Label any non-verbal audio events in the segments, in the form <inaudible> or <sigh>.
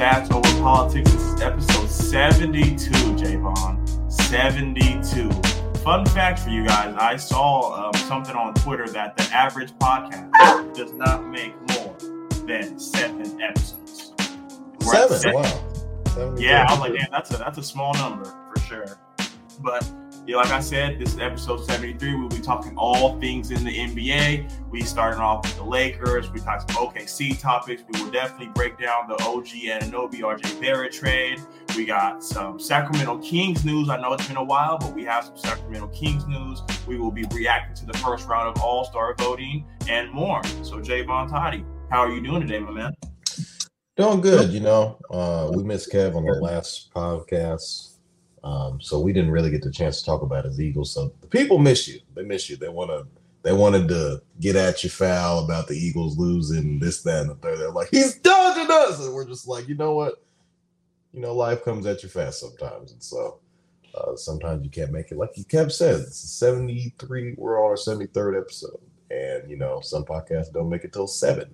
Stats Over Politics. This is episode 72, Jaevon. 72. Fun fact for you guys I saw um, something on Twitter that the average podcast does not make more than seven episodes. We're at Seven. Wow. Seven Yeah, I was like, damn, that's a that's a small number for sure. But yeah, like I said, this is episode 73. We'll be talking all things in the NBA. We starting off with the Lakers. We talked some OKC topics. We will definitely break down the OG and Anunoby RJ Barrett trade. We got some Sacramento Kings news. I know it's been a while, but we have some Sacramento Kings news. We will be reacting to the first round of All Star voting and more. So, Jaevon Toddy, how are you doing today, my man? Doing good, you know. Uh, we missed Kev on the last podcast. Um, so we didn't really get the chance to talk about his Eagles. So the people miss you. They miss you. They wanna they wanted to get at you foul about the Eagles losing this, that, and the third. They're like, he's dodging us. And we're just like, you know what? You know, life comes at you fast sometimes. And so uh, sometimes you can't make it. Like Kev said, it's 73, we're on our 73rd episode. And you know, some podcasts don't make it till seven.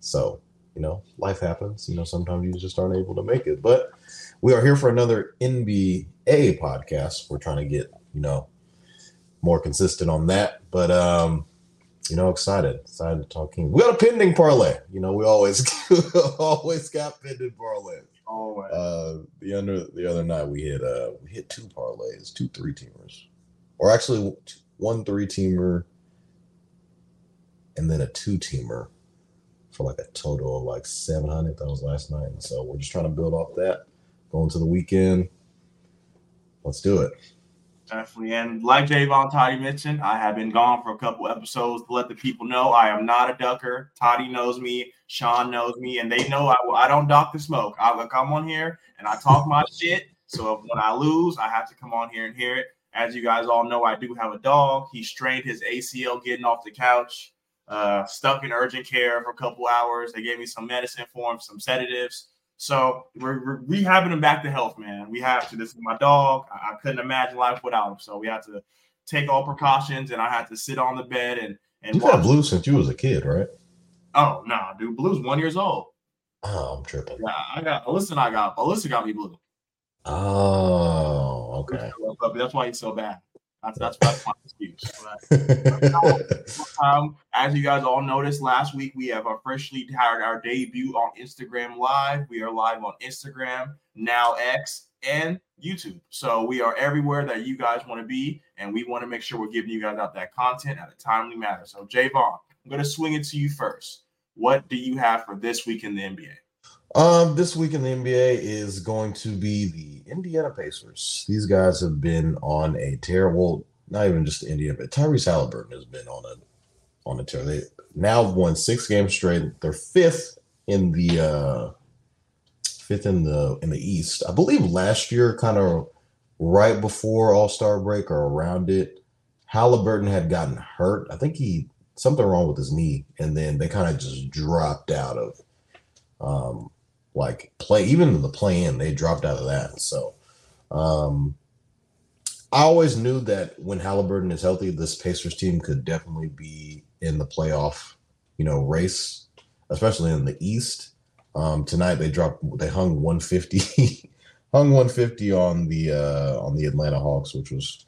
So you know, life happens. You know, sometimes you just aren't able to make it. But we are here for another NBA podcast. We're trying to get, you know, more consistent on that. But um, you know, excited, excited to talk King. We got a pending parlay. You know, we always <laughs> always got pending parlay. Oh, Uh the under the other night we hit uh we hit two parlays, two three teamers. Or actually one three teamer and then a two teamer for like a total of like 700 that was last night and so we're just trying to build off that going to the weekend let's do it Definitely. And like Jaevon Toddy mentioned, I have been gone for a couple episodes to let the people know I am not a ducker. Toddy knows me, Shaun knows me, and they know I, I don't dock the smoke. I will come on here and I talk my <laughs> shit. So if, when I lose, I have to come on here and hear it. As you guys all know, I do have a dog. He strained his ACL getting off the couch, uh, stuck in urgent care for a couple hours. They gave me some medicine for him, some sedatives. So we're, we're rehabbing him back to health, man. We have to. This is my dog. I, I couldn't imagine life without him. So we have to take all precautions, and I had to sit on the bed and and you've had blue since you was a kid right Oh no, nah, dude, Blue's one years old. oh i'm tripping Yeah, I got Alyssa. And I got Alyssa got me Blue. oh okay that's why he's so bad. That's that's, that's my excuse. But- <laughs> Um, as you guys all noticed, last week we have officially had our debut on Instagram Live. We are live on Instagram, now X, and YouTube. So we are everywhere that you guys want to be, and we want to make sure we're giving you guys out that content at a timely manner. So Jaevon, I'm going to swing it to you first. What do you have for this week in the NBA? Um, this week in the NBA is going to be the Indiana Pacers. These guys have been on a terrible, not even just Indiana, but Tyrese Halliburton has been on a on a tear. They now won six games straight. They're fifth in the uh fifth in the in the East. I believe last year, kind of right before All Star break or around it, Halliburton had gotten hurt. I think he something wrong with his knee, and then they kind of just dropped out of um, like play. Even the play in, they dropped out of that. So um, I always knew that when Halliburton is healthy, this Pacers team could definitely be in the playoff, you know, race, especially in the East. Um, tonight they dropped, they hung 150, <laughs> hung 150 on the uh, on the Atlanta Hawks, which was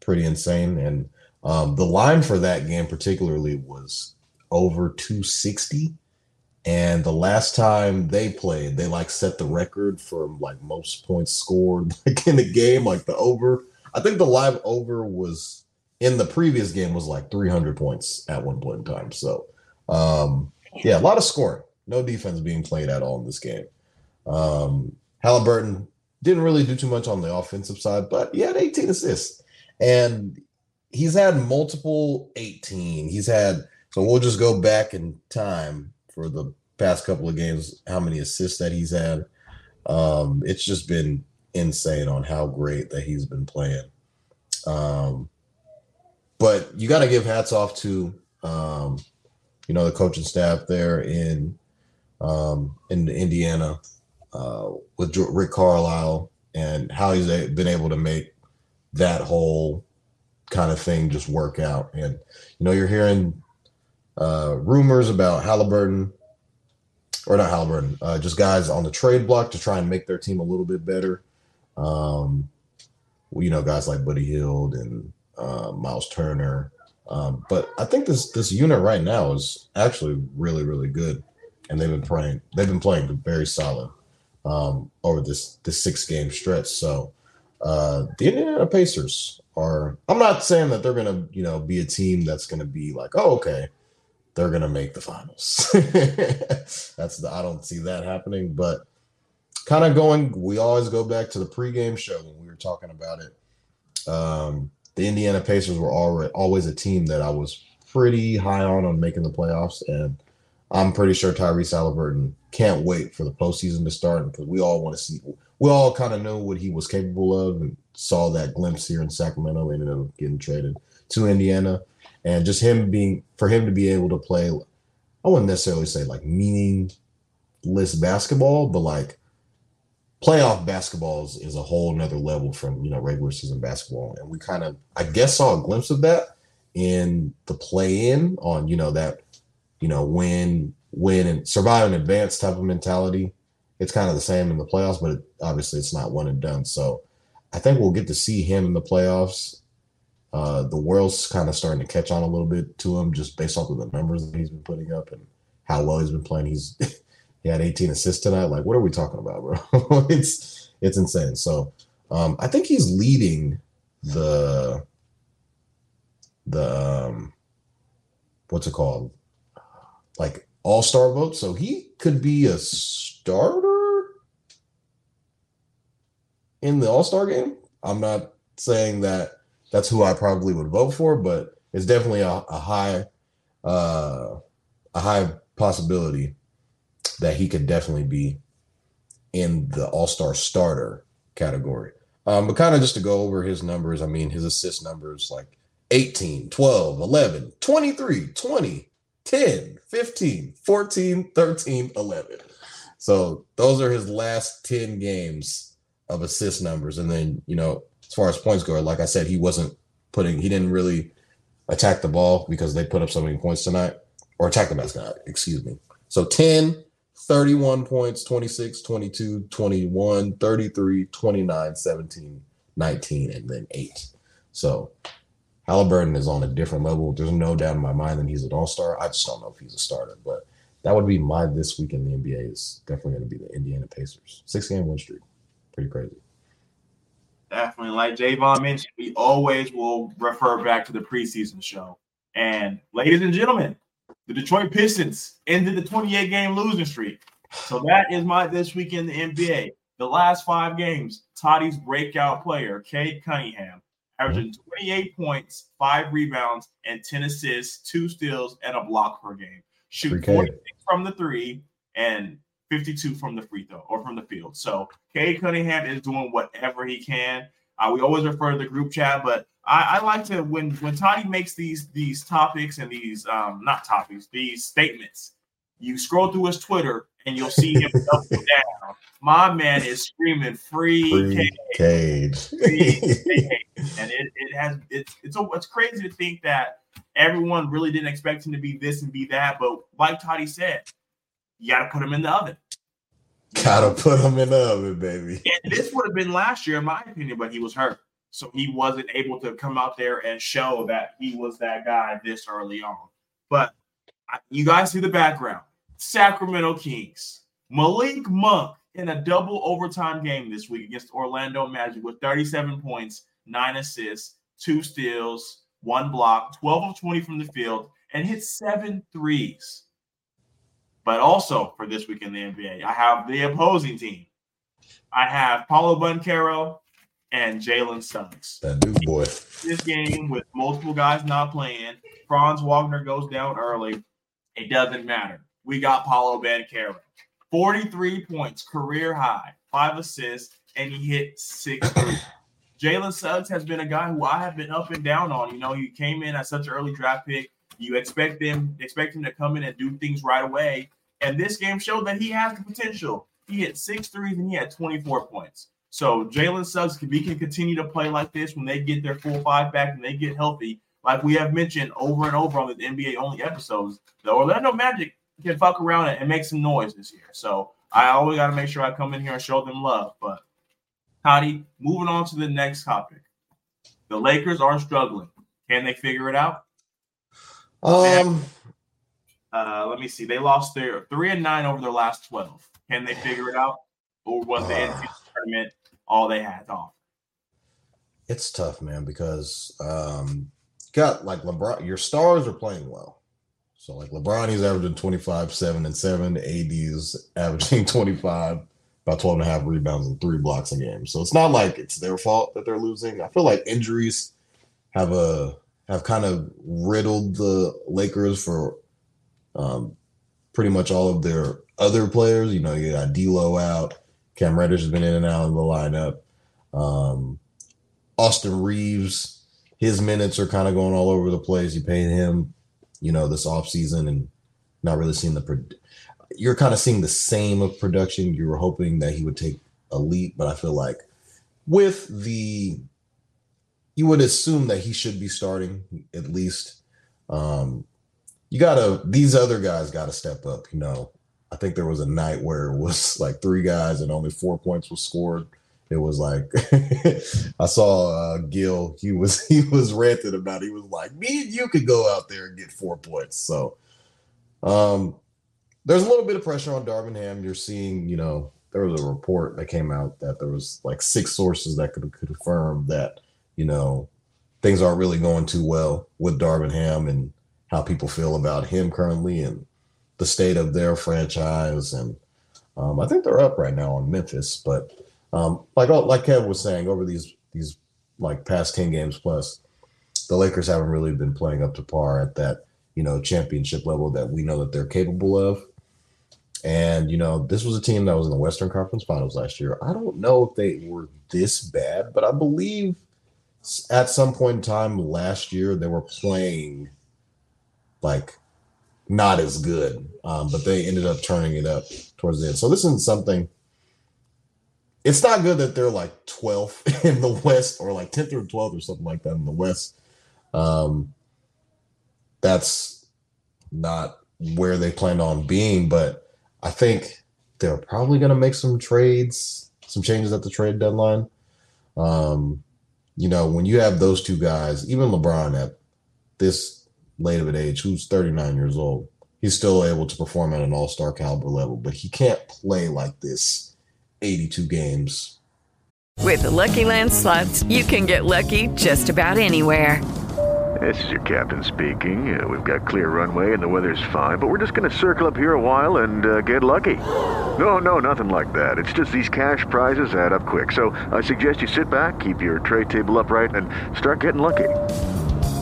pretty insane. And um, the line for that game particularly was over 260. And the last time they played, they like set the record for like most points scored <laughs> like in the game, like the over. I think the live over was in the previous game was like 300 points at one point in time. So, um, yeah, a lot of scoring. No defense being played at all in this game. Um, Halliburton didn't really do too much on the offensive side, but he had 18 assists. And he's had multiple 18. He's had, so we'll just go back in time for the past couple of games, how many assists that he's had. Um, it's just been insane on how great that he's been playing. Um, but you got to give hats off to, um, you know, the coaching staff there in um, in Indiana uh, with Rick Carlisle and how he's been able to make that whole kind of thing just work out. And you know, you're hearing uh, rumors about Halliburton, or not Halliburton, uh, just guys on the trade block to try and make their team a little bit better. Um, well, you know, guys like Buddy Hield and uh, Miles Turner. Um, but I think this this unit right now is actually really really good, and they've been playing they've been playing very solid um, over this this six game stretch. So uh, the Indiana Pacers are. I'm not saying that they're gonna you know be a team that's gonna be like oh okay they're gonna make the finals. <laughs> that's the I don't see that happening, but kind of going. We always go back to the pregame show when we were talking about it. Um, the Indiana Pacers were already always a team that I was pretty high on on making the playoffs, and I'm pretty sure Tyrese Halliburton can't wait for the postseason to start because we all want to see. We all kind of know what he was capable of and saw that glimpse here in Sacramento. Ended up getting traded to Indiana, and just him being for him to be able to play. I wouldn't necessarily say like meaningless basketball, but like playoff basketball is, is a whole nother level from you know regular season basketball. And we kind of i guess saw a glimpse of that in the play in on you know that you know win win and survive in advance type of mentality. It's kind of the same in the playoffs but it, obviously it's not one and done. So i think we'll get to see him in the playoffs uh, the world's kind of starting to catch on a little bit to him just based off of the numbers that he's been putting up and how well he's been playing he's <laughs> He had 18 assists tonight. Like, what are we talking about, bro? <laughs> it's it's insane. So um, I think he's leading the the um, what's it called? Like all star vote. So he could be a starter in the all star game. I'm not saying that that's who I probably would vote for, but it's definitely a, a high uh, a high possibility that he could definitely be in the All Star starter category. Um, but kind of just to go over his numbers, I mean, his assist numbers like 18, 12, 11, 23, 20, 10, 15, 14, 13, 11. So those are his last 10 games of assist numbers. And then, you know, as far as points go, like I said, he wasn't putting, he didn't really attack the ball because they put up so many points tonight or attack the basket, excuse me. So 10, 31 points, 26, 22, 21, 33, 29, 17, 19, and then eight. So Halliburton is on a different level. There's no doubt in my mind that he's an all star. I just don't know if he's a starter, but that would be my this week in the NBA is definitely going to be the Indiana Pacers. Six game win streak. Pretty crazy. Definitely. Like Jaevon mentioned, we always will refer back to the preseason show. And ladies and gentlemen, the Detroit Pistons ended the 28 game losing streak. So that is my this week in the NBA. The last five games, Toddy's breakout player, Cade Cunningham, averaging mm-hmm. 28 points, five rebounds, and 10 assists, two steals, and a block per game. Shoot 46 from the three and 52 from the free throw or from the field. So Cade Cunningham is doing whatever he can. Uh, we always refer to the group chat, but I, I, like to when when Toddy makes these these topics and these um not topics these statements. You scroll through his Twitter and you'll see him <laughs> up and down. My man is screaming free, Free Cade. Cade. Free Cade. and it, it has it's it's a, it's crazy to think that everyone really didn't expect him to be this and be that, but like Toddy said, you got to put him in the oven. Gotta put him in the oven, baby. And this would have been last year, in my opinion, but he was hurt. So he wasn't able to come out there and show that he was that guy this early on. But you guys see the background Sacramento Kings, Malik Monk in a double overtime game this week against Orlando Magic with 37 points, nine assists, two steals, one block, 12 of 20 from the field, and hit seven threes. But also for this week in the NBA, I have the opposing team. I have Paolo Banchero and Jalen Suggs. That Duke boy. This game with multiple guys not playing, Franz Wagner goes down early. It doesn't matter. We got Paolo Banchero. 43 points, career high, five assists, and he hit six. <clears throat> Jalen Suggs has been a guy who I have been up and down on. You know, he came in at such an early draft pick. You expect him, expect him to come in and do things right away. And this game showed that he has the potential. He hit six threes and he had 24 points. So Jalen Suggs, if he can continue to play like this when they get their full five back and they get healthy, like we have mentioned over and over on the NBA only episodes, the Orlando Magic can fuck around and make some noise this year. So I always got to make sure I come in here and show them love. But Toddy, moving on to the next topic. The Lakers are struggling. Can they figure it out? Um, Uh, let me see. They lost their three and nine over their last 12. Can they figure it out? Or was the Uh. NCAA tournament all they had to offer? it's tough, man, because um, got like LeBron. Your stars are playing well. So like LeBron, he's averaging 25, 7 and 7. AD is averaging <laughs> 25, about 12 and a half rebounds and three blocks a game. So it's not like it's their fault that they're losing. I feel like injuries have a have kind of riddled the Lakers for um, pretty much all of their other players. You know, you got D'Lo out, Cam Reddish has been in and out of the lineup. Um, Austin Reaves, his minutes are kind of going all over the place. You paid him, you know, this offseason and not really seeing the. Pro- you're kind of seeing the same of production. You were hoping that he would take a leap, but I feel like with the, you would assume that he should be starting at least. Um, you gotta these other guys gotta step up. You know, I think there was a night where it was <laughs> like three guys and only four points was scored. It was like <laughs> I saw uh, Gil. He was <laughs> he was ranting about. It. He was like, "Me and you could go out there and get four points." So, um, there's a little bit of pressure on Darvin Ham. You're seeing, you know, there was a report that came out that there was like six sources that could confirm that, you know, things aren't really going too well with Darvin Ham and how people feel about him currently and the state of their franchise. And um, I think they're up right now on Memphis, but um, like like Kev was saying, over these these like past ten games plus, the Lakers haven't really been playing up to par at that you know championship level that we know that they're capable of. And you know, this was a team that was in the Western Conference Finals last year. I don't know if they were this bad, but I believe at some point in time last year they were playing like not as good, um, but they ended up turning it up towards the end. So this is something. It's not good that they're like 12th <laughs> in the West or like 10th or 12th or something like that in the West. Um, that's not where they planned on being, but I think they're probably going to make some trades, some changes at the trade deadline. Um, you know, when you have those two guys, even LeBron at this late of an age, who's 39 years old, he's still able to perform at an all star caliber level, but he can't play like this 82 games. With the Lucky Land slots, you can get lucky just about anywhere. This is your captain speaking. Uh, we've got clear runway and the weather's fine, but we're just going to circle up here a while and uh, get lucky. No, no, nothing like that. It's just these cash prizes add up quick. So I suggest you sit back, keep your tray table upright, and start getting lucky.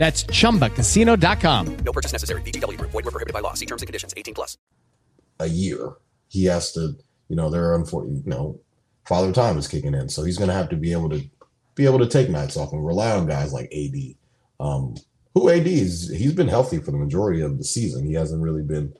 That's chumbacasino.com. No purchase necessary. VGW Group. Void were prohibited by law. See terms and conditions. 18 plus. a year. He has to, you know, there are unfortunately, you know, father time is kicking in, so he's going to have to be able to be able to take nights off and rely on guys like AD. Um, who AD is? He's been healthy for the majority of the season. He hasn't really been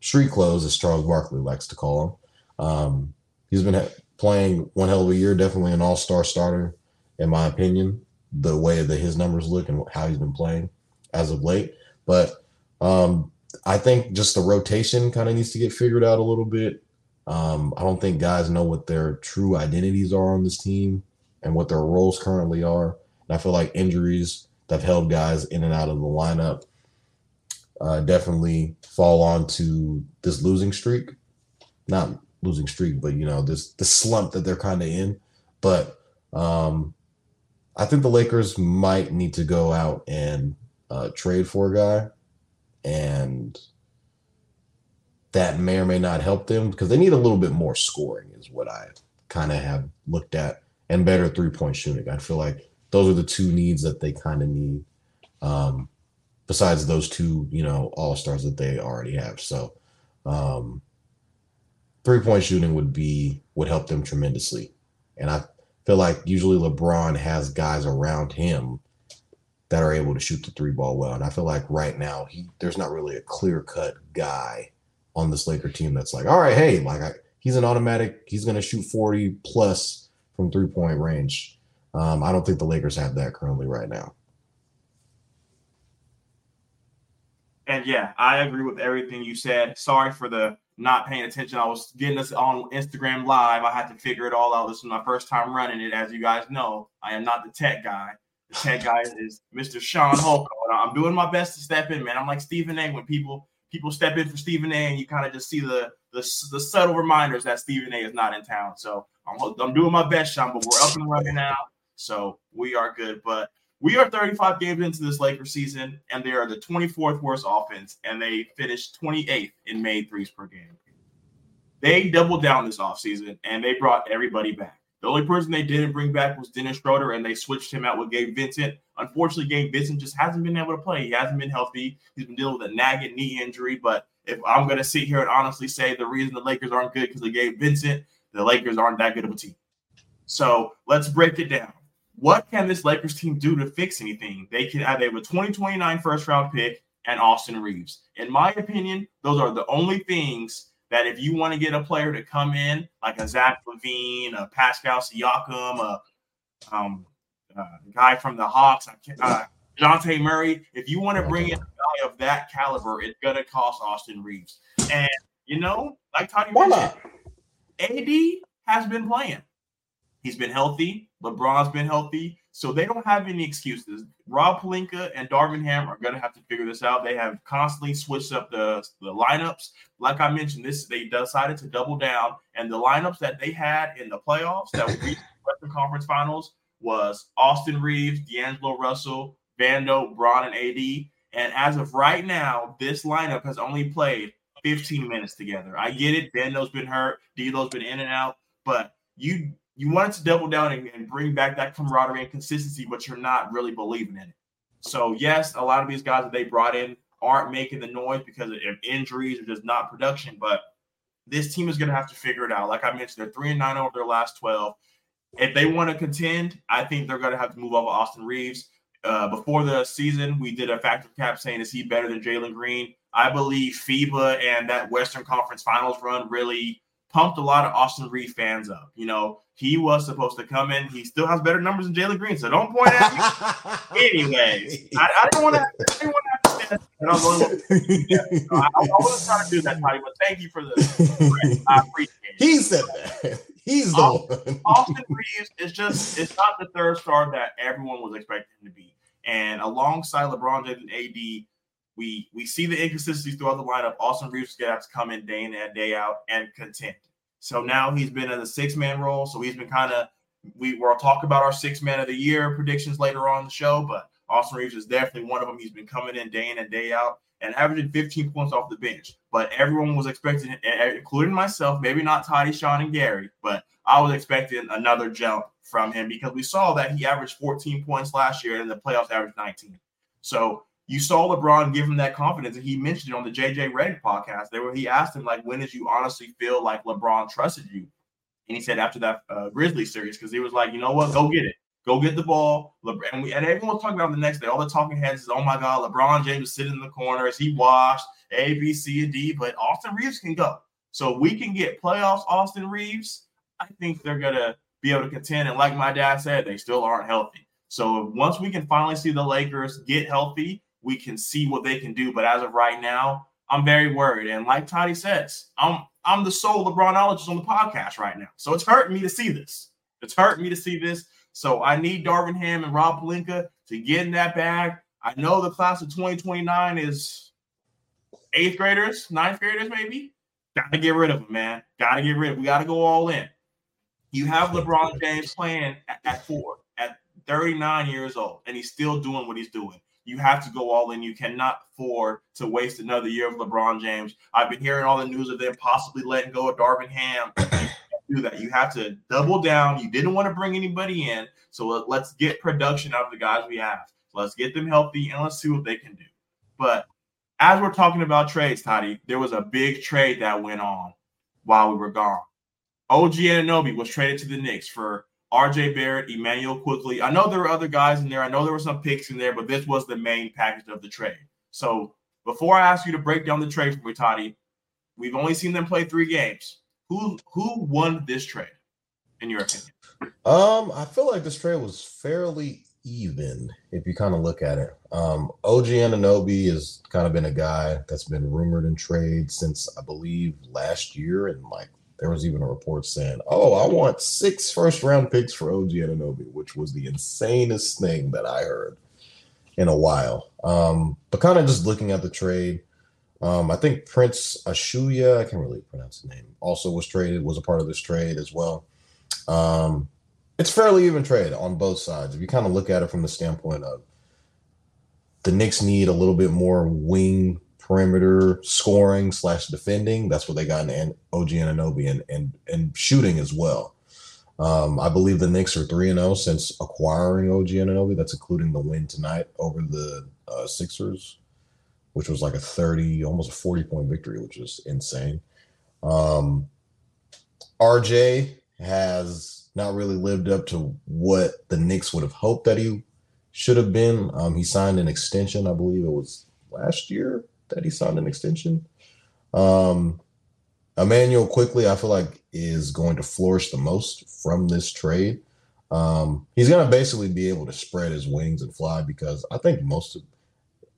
street clothes, as Charles Barkley likes to call him. Um, he's been ha- playing one hell of a year, definitely an all star starter, in my opinion. The way that his numbers look and how he's been playing as of late, but um, I think just the rotation kind of needs to get figured out a little bit. Um, I don't think guys know what their true identities are on this team and what their roles currently are. And I feel like injuries that have held guys in and out of the lineup uh, definitely fall onto this losing streak. Not losing streak, but you know this the slump that they're kind of in. But um, I think the Lakers might need to go out and uh, trade for a guy and that may or may not help them because they need a little bit more scoring is what i kind of have looked at and better three point shooting. I feel like those are the two needs that they kind of need um, besides those two you know all stars that they already have. So um, three point shooting would be would help them tremendously. And i feel like usually lebron has guys around him that are able to shoot the three ball well. And I feel like right now he there's not really a clear cut guy on this Laker team that's like, all right, hey, like I, he's an automatic, he's to shoot 40 plus from three point range. Um, I don't think the Lakers have that currently right now. And yeah, I agree with everything you said. Sorry for the not paying attention. I was getting us on Instagram Live. I had to figure it all out. This is my first time running it. As you guys know, I am not the tech guy. The tech guy is Mr. Shaun Holkko. I'm doing my best to step in, man. I'm like Stephen A. When people people step in for Stephen A. and you kind of just see the, the the subtle reminders that Stephen A. is not in town. So I'm I'm doing my best, Shaun. But we're up and running now, so we are good. But we are 35 games into this Lakers season, and they are the 24th worst offense, and they finished 28th in made threes per game. They doubled down this offseason, and they brought everybody back. The only person they didn't bring back was Dennis Schroeder, and they switched him out with Gabe Vincent. Unfortunately, Gabe Vincent just hasn't been able to play. He hasn't been healthy. He's been dealing with a nagging knee injury. But if I'm going to sit here and honestly say the reason the Lakers aren't good because of Gabe Vincent, the Lakers aren't that good of a team. So let's break it down. What can this Lakers team do to fix anything? They can have a 2029 first round pick and Austin Reaves. In my opinion, those are the only things that if you want to get a player to come in like a Zach LaVine, a Pascal Siakam, a um, uh, guy from the Hawks, uh, Jonte Murray, if you want to bring in a guy of that caliber, it's gonna cost Austin Reaves. And you know, like Tony mentioned, AD has been playing. He's been healthy. LeBron's been healthy. So they don't have any excuses. Rob Pelinka and Darvin Ham are going to have to figure this out. They have constantly switched up the, the lineups. Like I mentioned, this they decided to double down, and the lineups that they had in the playoffs that would reach the Western Conference Finals was Austin Reaves, D'Angelo Russell, Vando, Braun, and AD. And as of right now, this lineup has only played 15 minutes together. I get it. Vando's been hurt. D'Lo's been in and out, but you you wanted to double down and, and, bring back that camaraderie and consistency, but you're not really believing in it. So, yes, a lot of these guys that they brought in aren't making the noise because of injuries or just not production, but this team is going to have to figure it out. Like I mentioned, they're three and nine over their last 12. If they want to contend, I think they're going to have to move of Austin Reaves. Uh, before the season, we did a Fact or Cap saying, is he better than Jalen Green? I believe FIBA and that Western Conference Finals run really pumped a lot of Austin Reaves fans up. You know, he was supposed to come in. He still has better numbers than Jalen Green, so don't point at me. <laughs> Anyways, I, I don't want to. I didn't want to have to say that. I was yeah, so I, I wasn't trying to do that, Toddy, but thank you for the. <laughs> I appreciate it. He said that. He's the Austin, one. <laughs> Austin Reaves is just it's not the third star that everyone was expecting him to be. And alongside LeBron James and AD, We we see the inconsistencies throughout the lineup. Austin is gonna have to come in day in and day out and contend. So now he's been in the six man role. So he's been kind of we will talk about our six man of the year predictions later on the show, but Austin Reaves is definitely one of them. He's been coming in day in and day out and averaging 15 points off the bench. But everyone was expecting, including myself, maybe not Toddy, Shaun, and Gary, but I was expecting another jump from him because we saw that he averaged 14 points last year and the playoffs averaged 19. So you saw LeBron give him that confidence, and he mentioned it on the JJ Redick podcast. There, where he asked him like, "When did you honestly feel like LeBron trusted you?" And he said after that uh, Grizzlies series because he was like, "You know what? Go get it. Go get the ball." LeBron, and, we, and everyone was talking about the next day. All the talking heads is, "Oh my God, LeBron James is sitting in the corner. Is he washed? A, B, C, and D." But Austin Reaves can go, so we can get playoffs. Austin Reaves, I think they're gonna be able to contend. And like my dad said, they still aren't healthy. So once we can finally see the Lakers get healthy we can see what they can do. But as of right now, I'm very worried. And like Toddy says, I'm I'm the sole LeBronologist on the podcast right now. So it's hurting me to see this. It's hurting me to see this. So I need Darvin Ham and Rob Pelinka to get in that bag. I know the class of 2029 is eighth graders, ninth graders, maybe. Gotta get rid of them, man. Gotta get rid of. them. We gotta go all in. You have LeBron James playing at, at four, at 39 years old, and he's still doing what he's doing. You have to go all in. You cannot afford to waste another year of LeBron James. I've been hearing all the news of them possibly letting go of Darvin Ham. do that. You have to double down. You didn't want to bring anybody in, so let, us get production out of the guys we have. let's get them healthy and let's see what they can do. But as we're talking about trades, Toddy, there was a big trade that went on while we were gone. OG Anunoby was traded to the Knicks for RJ Barrett, Immanuel Quickley. I know there were other guys in there. I know there were some picks in there, but this was the main package of the trade. So before I ask you to break down the trade for me, Toddy, we've only seen them play three games. Who who won this trade, in your opinion? Um, I feel like this trade was fairly even if you kind of look at it. Um, OG Anunoby has kind of been a guy that's been rumored in trade since I believe last year, and like there was even a report saying, "Oh, I want six first round picks for OG Anunoby," which was the insanest thing that I heard in a while. Um, but kind of just looking at the trade, um, I think Prince Achiuwa, I can't really pronounce the name, also was traded, was a part of this trade as well. Um, it's fairly even trade on both sides. If you kind of look at it from the standpoint of the Knicks need a little bit more wing perimeter scoring slash defending. That's what they got in OG Anunoby and and and shooting as well. Um, I believe the Knicks are three and zero oh since acquiring OG Anunoby. That's including the win tonight over the uh, Sixers, which was like a thirty, almost a forty point victory, which is insane. Um, RJ has not really lived up to what the Knicks would have hoped that he should have been. Um, he signed an extension, I believe it was last year, that he signed an extension. Um, Immanuel Quickley, I feel like, is going to flourish the most from this trade. Um, he's going to basically be able to spread his wings and fly because I think most of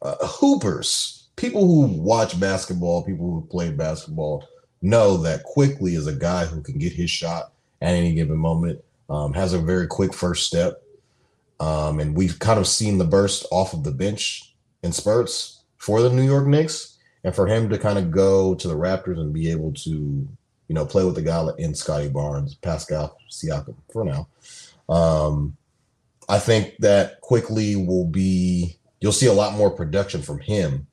uh, hoopers, people who watch basketball, people who play basketball, know that Quickley is a guy who can get his shot at any given moment. Um, has a very quick first step, um, and we've kind of seen the burst off of the bench in spurts for the New York Knicks, and for him to kind of go to the Raptors and be able to, you know, play with the guy in Scottie Barnes, Pascal Siakam for now. Um, I think that Quickley will be. You'll see a lot more production from him,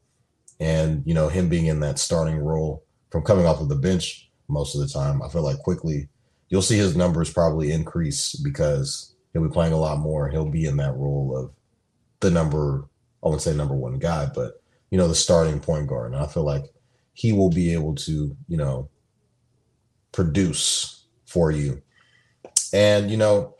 and you know him being in that starting role from coming off of the bench most of the time. I feel like Quickley you'll see his numbers probably increase because he'll be playing a lot more. He'll be in that role of the number. I wouldn't say number one guy, but you know, the starting point guard. And I feel like he will be able to, you know, produce for you. And, you know,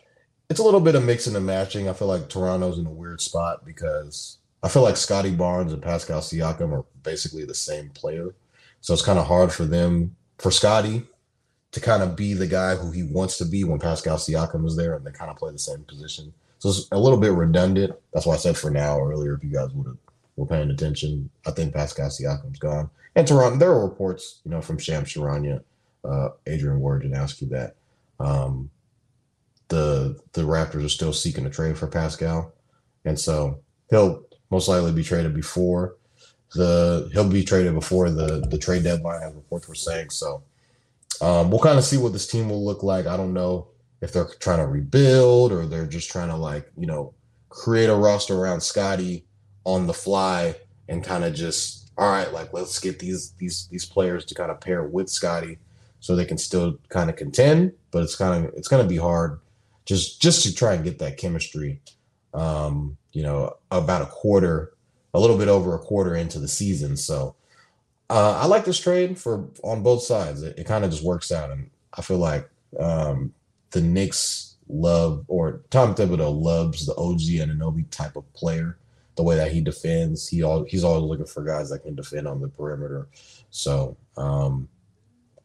it's a little bit of mixing and matching. I feel like Toronto's in a weird spot because I feel like Scottie Barnes and Pascal Siakam are basically the same player. So it's kind of hard for them, for Scottie to kind of be the guy who he wants to be when Pascal Siakam is there and they kind of play the same position. So it's a little bit redundant. That's why I said for now earlier, if you guys would have were paying attention. I think Pascal Siakam's gone. And Toronto, there are reports, you know, from Shams Charania, uh, Adrian Wojnarowski that um, the the Raptors are still seeking a trade for Pascal, and so he'll most likely be traded before the he'll be traded before the the trade deadline, as reports were saying. So um, we'll kind of see what this team will look like. I don't know if they're trying to rebuild or they're just trying to like you know create a roster around Scottie on the fly and kind of just all right, like let's get these these these players to kind of pair with Scottie so they can still kind of contend. But it's kind of it's going to be hard just just to try and get that chemistry. Um, you know, about a quarter, a little bit over a quarter into the season. So uh, I like this trade for on both sides. It, it kind of just works out, and I feel like um, the Knicks love or Tom Thibodeau loves the OG and Anunoby type of player. The way that he defends, he all he's always looking for guys that can defend on the perimeter. So um,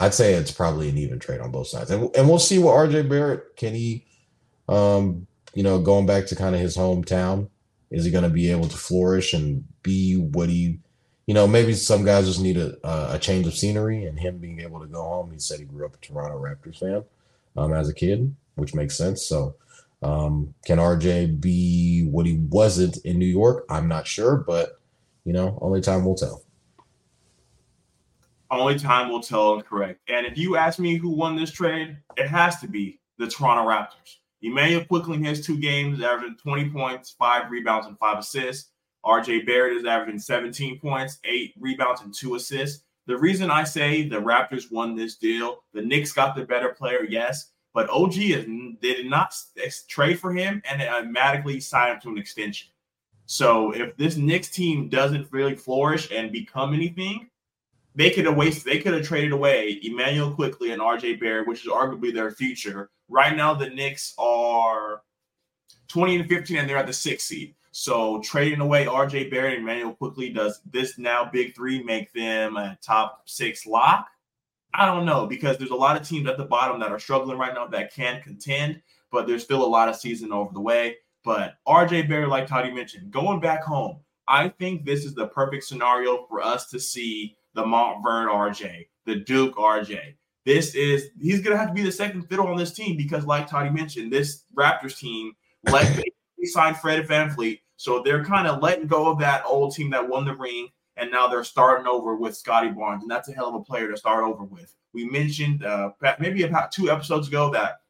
I'd say it's probably an even trade on both sides, and and we'll see what RJ Barrett can he, um, you know, going back to kind of his hometown, is he going to be able to flourish and be what he, you know, maybe some guys just need a a change of scenery, and him being able to go home. He said he grew up a Toronto Raptors fan, um, as a kid, which makes sense. So. Um, can RJ be what he wasn't in New York? I'm not sure, but you know, only time will tell. Only time will tell and correct. And if you ask me who won this trade, it has to be the Toronto Raptors. Immanuel Quickley has two games averaging 20 points, five rebounds, and five assists. RJ Barrett is averaging 17 points, eight rebounds, and two assists. The reason I say the Raptors won this deal, the Knicks got the better player, yes, but OG is they did not trade for him and automatically signed him to an extension. So if this Knicks team doesn't really flourish and become anything, they could have wasted, they could have traded away Immanuel Quickley and RJ Barrett, which is arguably their future. Right now, the Knicks are 20 and 15, and they're at the sixth seed. So trading away RJ Barrett and Immanuel Quickley does this now big three make them a top six lock? I don't know because there's a lot of teams at the bottom that are struggling right now that can contend, but there's still a lot of season over the way. But RJ Barrett, like Toddy mentioned, going back home, I think this is the perfect scenario for us to see the Montverde RJ, the Duke RJ. This is he's gonna have to be the second fiddle on this team because, like Toddy mentioned, this Raptors team let <laughs> they signed Fred VanVleet, so they're kind of letting go of that old team that won the ring, and now they're starting over with Scottie Barnes, and that's a hell of a player to start over with. We mentioned uh, maybe about two episodes ago that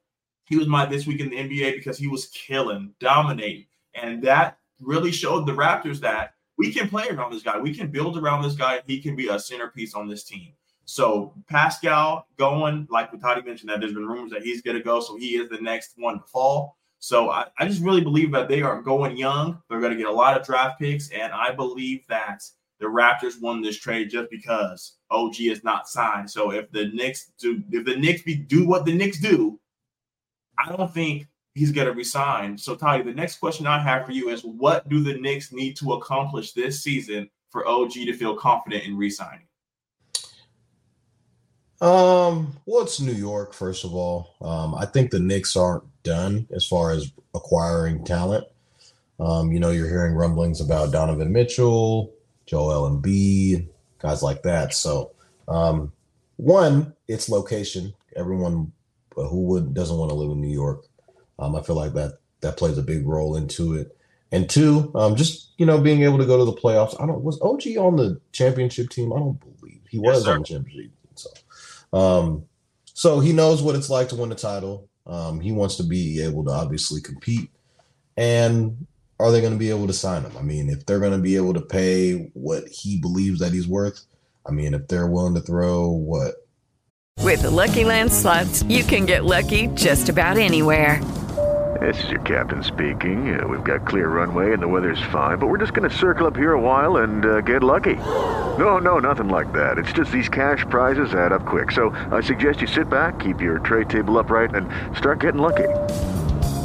he was my this week in the NBA because he was killing, dominating, and that really showed the Raptors that we can play around this guy. We can build around this guy. He can be a centerpiece on this team. So Pascal going, like Toddy mentioned, that there's been rumors that he's going to go. So he is the next one to fall. So I, I just really believe that they are going young. They're going to get a lot of draft picks. And I believe that the Raptors won this trade just because OG is not signed. So if the Knicks do, if the Knicks be, do what the Knicks do, I don't think he's going to resign. So, Ty, the next question I have for you is what do the Knicks need to accomplish this season for OG to feel confident in resigning? Um, well, it's New York, first of all. Um, I think the Knicks aren't done as far as acquiring talent. Um, you know, you're hearing rumblings about Donovan Mitchell, Joel Embiid, guys like that. So, um, one, it's location. Everyone who would doesn't want to live in New York um, I feel like that that plays a big role into it. And two, um, just you know, being able to go to the playoffs. I don't was OG on the championship team. I don't believe he was on the championship. Team, so, um, so he knows what it's like to win a title. Um, he wants to be able to obviously compete. And are they going to be able to sign him? I mean, if they're going to be able to pay what he believes that he's worth, I mean, if they're willing to throw what. With the Lucky Land slots, you can get lucky just about anywhere. This is your captain speaking. Uh, we've got clear runway and the weather's fine, but we're just going to circle up here a while and uh, get lucky. No, no, nothing like that. It's just these cash prizes add up quick. So I suggest you sit back, keep your tray table upright, and start getting lucky.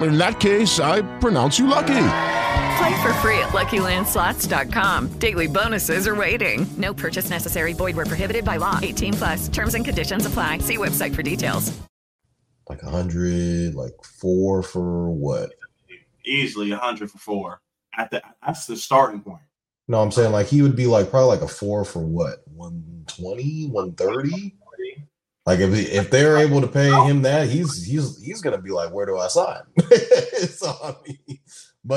In that case, I pronounce you lucky. Play for free at LuckyLandSlots.com. Daily bonuses are waiting. No purchase necessary. Void were prohibited by law. 18 plus. Terms and conditions apply. See website for details. Like a hundred, like four for what? Easily a hundred for four. At the, that's the starting point. No, I'm saying like he would be like probably like a four for what? 120, 130? Like if if they're able to pay him that, he's he's he's gonna be like, where do I sign? <laughs> so I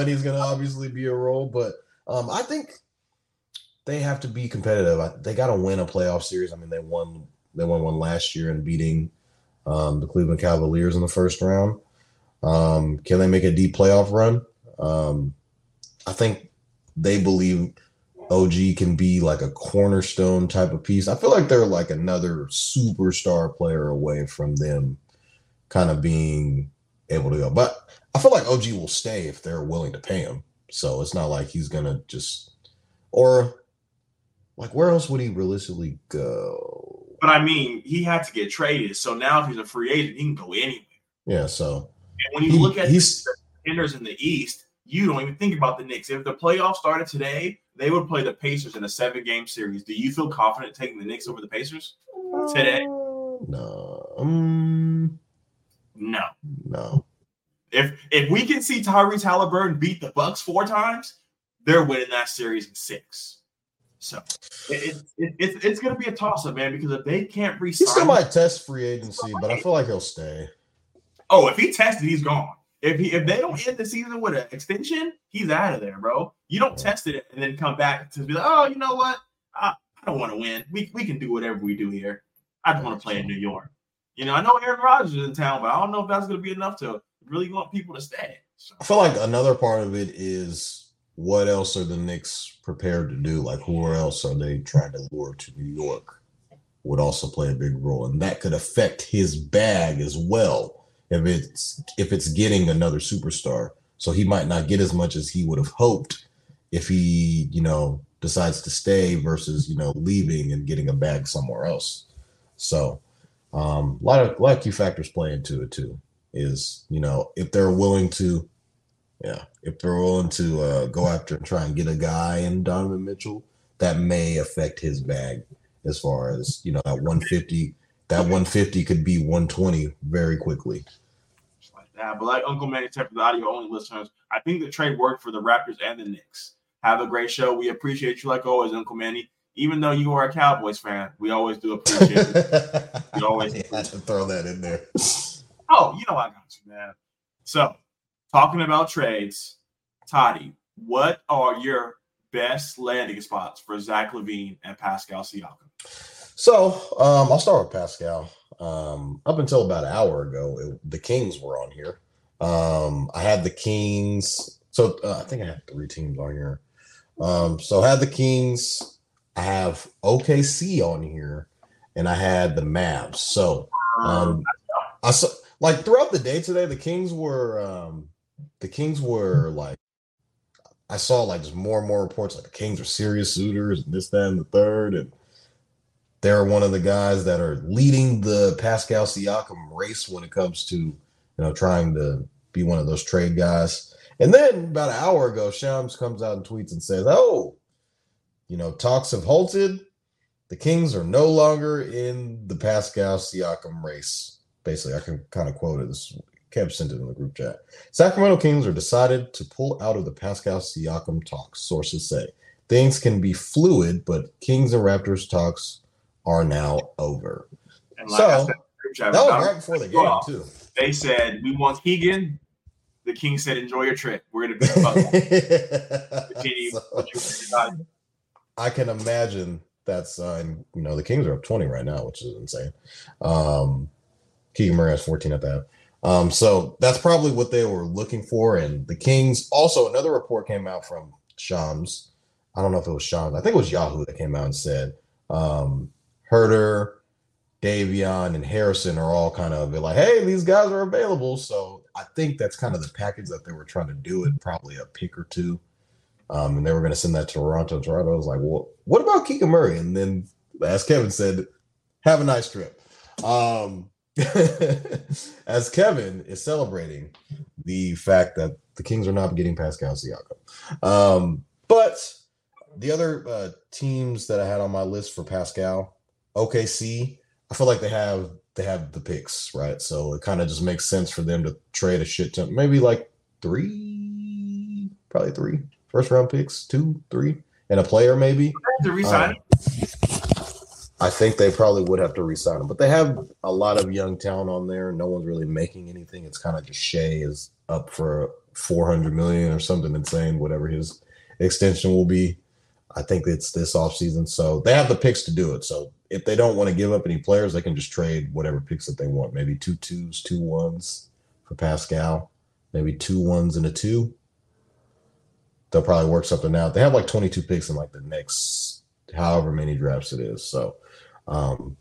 he's gonna obviously be a role. But um, I think they have to be competitive. I, they got to win a playoff series. I mean, they won they won one last year in beating um, the Cleveland Cavaliers in the first round. Um, can they make a deep playoff run? Um, I think they believe OG can be like a cornerstone type of piece. I feel like they're like another superstar player away from them kind of being able to go. But I feel like OG will stay if they're willing to pay him. So it's not like he's gonna just or like where else would he realistically go? But I mean, he had to get traded. So now if he's a free agent, he can go anywhere. Yeah, so And when you He- look at he's- the contenders in the East, you don't even think about the Knicks. If the playoffs started today, they would play the Pacers in a seven game series. Do you feel confident taking the Knicks over the Pacers today? no, um, No. no. If if we can see Tyrese Halliburton beat the Bucks four times, they're winning that series in six. So it, it, it, it's it's going to be a toss up, man. Because if they can't He still resign, might test free agency, but I feel like he'll stay. oh, if he tested, he's gone. If he if they don't end the season with an extension, he's out of there, bro. You don't test it and then come back to be like, oh, you know what? I, I don't want to win. We we can do whatever we do here. I just want to play in New York. You know, I know Aaron Rodgers is in town, but I don't know if that's going to be enough to really want people to stay. I feel like another part of it is what else are the Knicks prepared to do? Like who else are they trying to lure to New York? Would also play a big role, and that could affect his bag as well if it's if it's getting another superstar. So he might not get as much as he would have hoped if he, you know, decides to stay versus you know leaving and getting a bag somewhere else. So um, a lot of a lot of key factors play into it too. Is you know if they're willing to yeah, if they're willing to uh, go after and try and get a guy in Donovan Mitchell, that may affect his bag as far as you know that 150. That 150 could be 120 very quickly. Yeah, but like Uncle Manny said for the audio only listeners, I think the trade worked for the Raptors and the Knicks. Have a great show. We appreciate you like always, Uncle Manny. Even though you are a Cowboys fan, we always do appreciate it. <laughs> We always had to throw that in there. <laughs> Oh, you know I got you, man. So, talking about trades, Toddy, what are your best landing spots for Zach LaVine and Pascal Siakam? So um, I'll start with Pascal. Um, up until about an hour ago, it, the Kings were on here. Um, I had the Kings. So uh, I think I had three teams on here. Um, so I had the Kings. I have OKC on here, and I had the Mavs. So um, I saw like throughout the day today, the Kings were um, the Kings were like I saw like just more and more reports like the Kings are serious suitors and this, that, and the third, and they're one of the guys that are leading the Pascal Siakam race when it comes to you know trying to be one of those trade guys. And then about an hour ago, Shams comes out and tweets and says, "Oh, you know, talks have halted. The Kings are no longer in the Pascal Siakam race." Basically, I can kind of quote it. This Kev sent it in the group chat. Sacramento Kings are decided to pull out of the Pascal Siakam talks. Sources say things can be fluid, but Kings and Raptors talks are now over. And like I So, said, in the chat, that was right before the game, too. They said we want Keegan. The King said, "Enjoy your trip. We're gonna be the Continue. <laughs> what you decided. I can imagine that sign. you know the Kings are up 20 right now, which is insane. Um Keegan Murray has 14 at that. Um, so that's probably what they were looking for. And the Kings also another report came out from Shams. I don't know if it was Shams. I think it was Yahoo that came out and said um Huerter, Davion, and Harrison are all kind of like, hey, these guys are available. So I think that's kind of the package that they were trying to do it, probably a pick or two. Um, and they were going to send that to Toronto. Toronto was like, well, what about Keegan Murray? And then, as Kevin said, have a nice trip. Um, <laughs> as Kevin is celebrating the fact that the Kings are not getting Pascal Siakam. Um, but the other uh, teams that I had on my list for Pascal, OKC, I feel like they have they have the picks, right? So it kind of just makes sense for them to trade a shit ton, maybe like three, probably three first round picks, two, three, and a player maybe. To resign Um, I think they probably would have to resign him, but they have a lot of young talent on there. No one's really making anything. It's kind of just Shai is up for 400 million or something insane, whatever his extension will be. I think it's this offseason. So they have the picks to do it. So if they don't want to give up any players, they can just trade whatever picks that they want. Maybe two twos, two ones for Pascal, maybe two ones and a two. They'll probably work something out. They have like 22 picks in like the next however many drafts it is. So um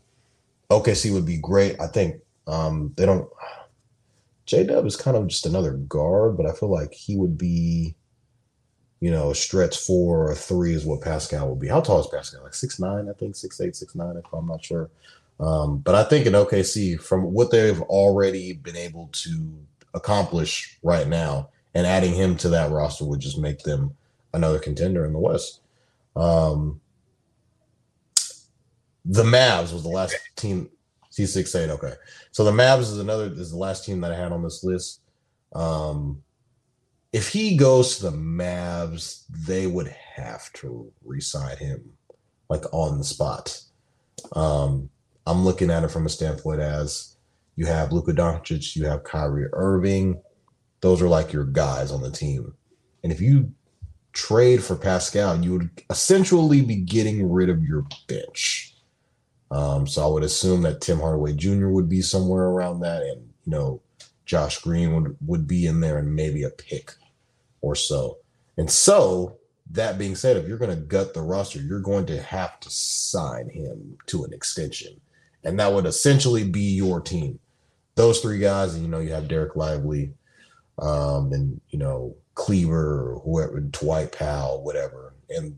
OKC would be great. I think um they don't J Dub is kind of just another guard, but I feel like he would be, you know, stretch four or three is what Pascal would be. How tall is Pascal? Like six nine, I think, six eight, six nine, if I'm not sure. Um, but I think in OKC, from what they've already been able to accomplish right now, and adding him to that roster would just make them another contender in the West. Um, the Mavs was the last team. C six eight. Okay, so the Mavs is another is the last team that I had on this list. Um, if he goes to the Mavs, they would have to re-sign him like on the spot. Um, I'm looking at it from a standpoint as you have Luka Doncic, you have Kyrie Irving. Those are like your guys on the team. And if you trade for Pascal, you would essentially be getting rid of your bench. Um, so I would assume that Tim Hardaway Jr. would be somewhere around that, and you know, Josh Green would, would be in there and maybe a pick or so. And so that being said, if you're going to gut the roster, you're going to have to sign him to an extension. And that would essentially be your team. Those three guys, and you know, you have Dereck Lively, um, and you know, Kleber or whoever, Dwight Powell, whatever. And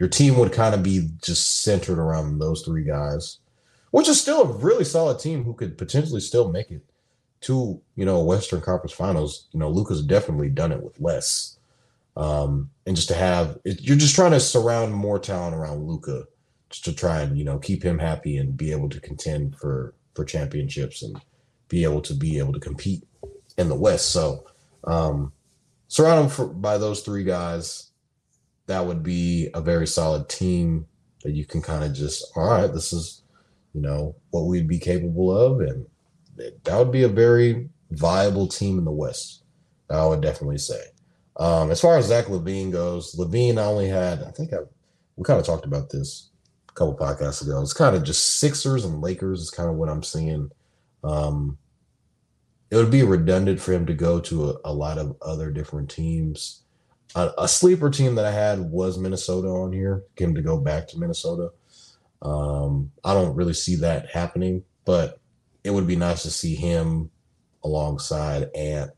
your team would kind of be just centered around those three guys, which is still a really solid team who could potentially still make it to, you know, Western Conference Finals. You know, Luka's definitely done it with less. Um, and just to have it, you're just trying to surround more talent around Luka just to try and, you know, keep him happy and be able to contend for for championships and be able to be able to compete in the West. So um surround him for, by those three guys that would be a very solid team that you can kind of just all right this is you know what we'd be capable of and that would be a very viable team in the west i would definitely say um as far as zach lavine goes lavine i only had i think i we kind of talked about this a couple podcasts ago it's kind of just sixers and lakers is kind of what i'm seeing um it would be redundant for him to go to a, a lot of other different teams a, a sleeper team that I had was Minnesota on here. Him to go back to Minnesota. Um, I don't really see that happening, but it would be nice to see him alongside Ant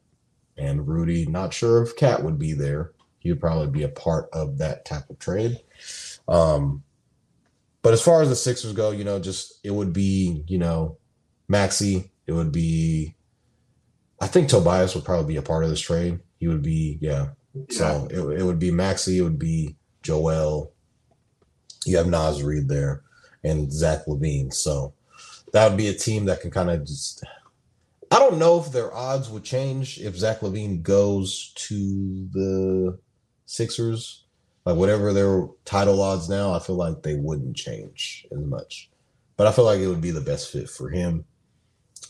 and Rudy. Not sure if Cat would be there. He would probably be a part of that type of trade. Um, but as far as the Sixers go, you know, just it would be, you know, Maxey. It would be. I think Tobias would probably be a part of this trade. He would be, yeah, so it, it would be Maxey, it would be Joel. You have Nas Reed there and Zach LaVine. So that would be a team that can kind of just. I don't know if their odds would change if Zach LaVine goes to the Sixers. Like whatever their title odds now, I feel like they wouldn't change as much. But I feel like it would be the best fit for him.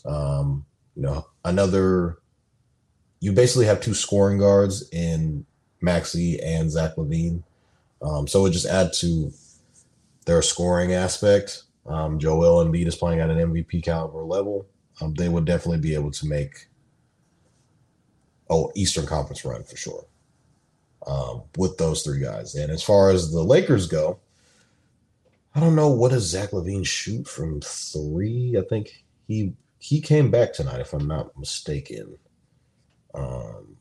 Um, you know, another you basically have two scoring guards in Maxey and Zach LaVine. Um, so it just add to their scoring aspect. Um, Joel Embiid is playing at an MVP caliber level. Um, they would definitely be able to make oh Eastern Conference run for sure um, with those three guys. And as far as the Lakers go, I don't know what does Zach LaVine shoot from three. I think he he came back tonight, if I'm not mistaken. Um,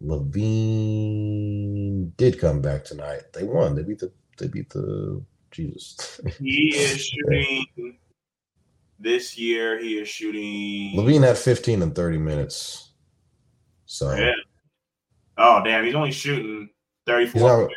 LaVine did come back tonight. They won. They beat the. They beat the. Jesus. He is shooting this year. He is shooting. LaVine had 15 and 30 minutes So Yeah. Oh damn, he's only shooting 34. Not-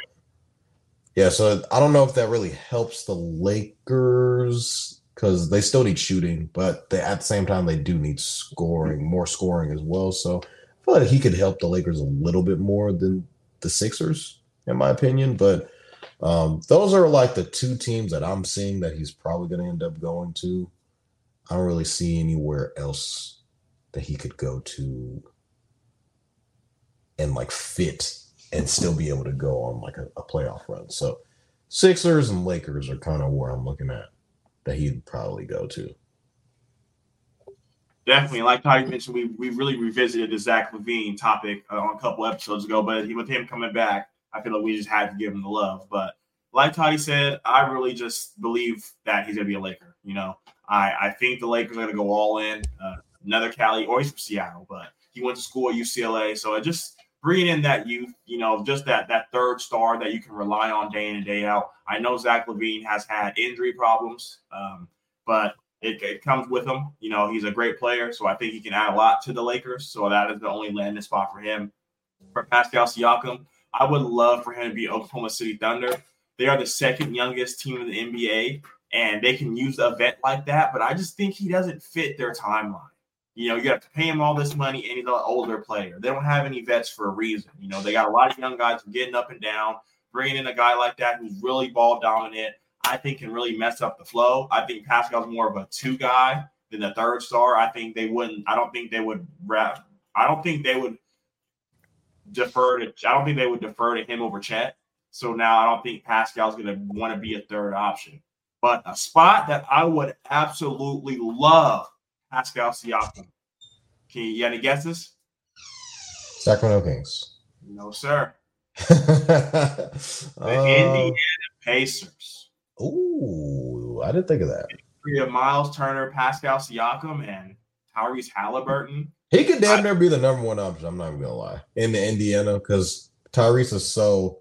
yeah, so I don't know if that really helps the Lakers because they still need shooting, but they, at the same time they do need scoring, more scoring as well. So I feel like he could help the Lakers a little bit more than the Sixers, in my opinion. But um, those are like the two teams that I'm seeing that he's probably going to end up going to. I don't really see anywhere else that he could go to and like fit and still be able to go on like a, a playoff run. So Sixers and Lakers are kind of where I'm looking at that he'd probably go to. Definitely, like Toddy mentioned, we we really revisited the Zach LaVine topic uh, on a couple episodes ago. But he, with him coming back, I feel like we just had to give him the love. But like Toddy said, I really just believe that he's gonna be a Laker. You know, I I think the Lakers are gonna go all in. Uh, another Cali, or he's from Seattle, but he went to school at UCLA, so it just bringing in that youth, you know, just that that third star that you can rely on day in and day out. I know Zach LaVine has had injury problems, um, but it, it comes with him. You know, he's a great player, so I think he can add a lot to the Lakers. So that is the only landing spot for him. For Pascal Siakam, I would love for him to be Oklahoma City Thunder. They are the second youngest team in the NBA, and they can use a vet like that. But I just think he doesn't fit their timeline. You know, you have to pay him all this money, and he's an older player. They don't have any vets for a reason. You know, they got a lot of young guys getting up and down. Bringing in a guy like that who's really ball dominant, I think can really mess up the flow. I think Pascal's more of a two guy than a third star. I think they wouldn't. I don't think they would wrap. I don't think they would defer to. I don't think they would defer to him over Chet. So now I don't think Pascal's going to want to be a third option. But a spot that I would absolutely love Pascal Siakam. Can you get any guesses? Sacramento Kings. No, sir. <laughs> The Uh, Indiana Pacers. ooh, I didn't think of that. We have Miles Turner, Pascal Siakam, and Tyrese Halliburton. He could damn near be the number one option. I'm not even gonna lie in the Indiana because Tyrese is so.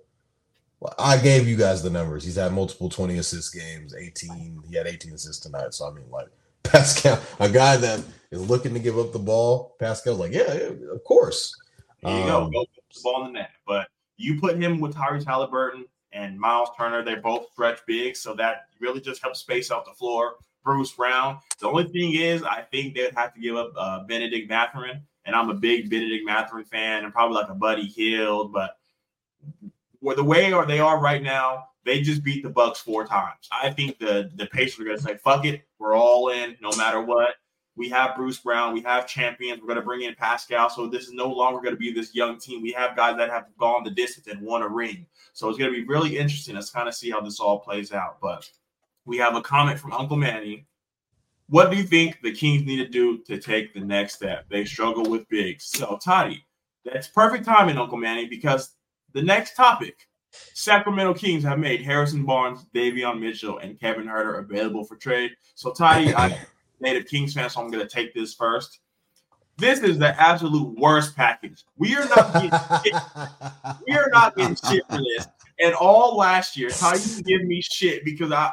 I gave you guys the numbers. He's had multiple 20 assist games, 18. He had 18 assists tonight. So I mean, like <laughs> Pascal, a guy that is looking to give up the ball. Pascal's like, yeah, yeah of course. There you go. Um, Go put the ball in the net. But you put him with Tyrese Halliburton and Miles Turner. They're both stretch big, so that really just helps space out the floor. Bruce Brown. The only thing is, I think they'd have to give up uh, Bennedict Mathurin, and I'm a big Bennedict Mathurin fan, and probably like a Buddy Hield. But the way they are right now, they just beat the Bucks four times. I think the the Pacers are going to say, "Fuck it, we're all in, no matter what." We have Bruce Brown, we have champions. We're going to bring in Pascal, so this is no longer going to be this young team. We have guys that have gone the distance and won a ring. So it's going to be really interesting Let's kind of see how this all plays out. But we have a comment from Uncle Manny. What do you think the Kings need to do to take the next step? They struggle with bigs. So, Toddy, that's perfect timing, Uncle Manny, because the next topic Sacramento Kings have made Harrison Barnes, Davion Mitchell, and Kevin Huerter available for trade. So, Toddy, I'm a <laughs> native Kings fan, so I'm going to take this first. This is the absolute worst package. We are not getting shit. <laughs> We are not getting shit for this. And all last year, Toddy used to give me shit because I,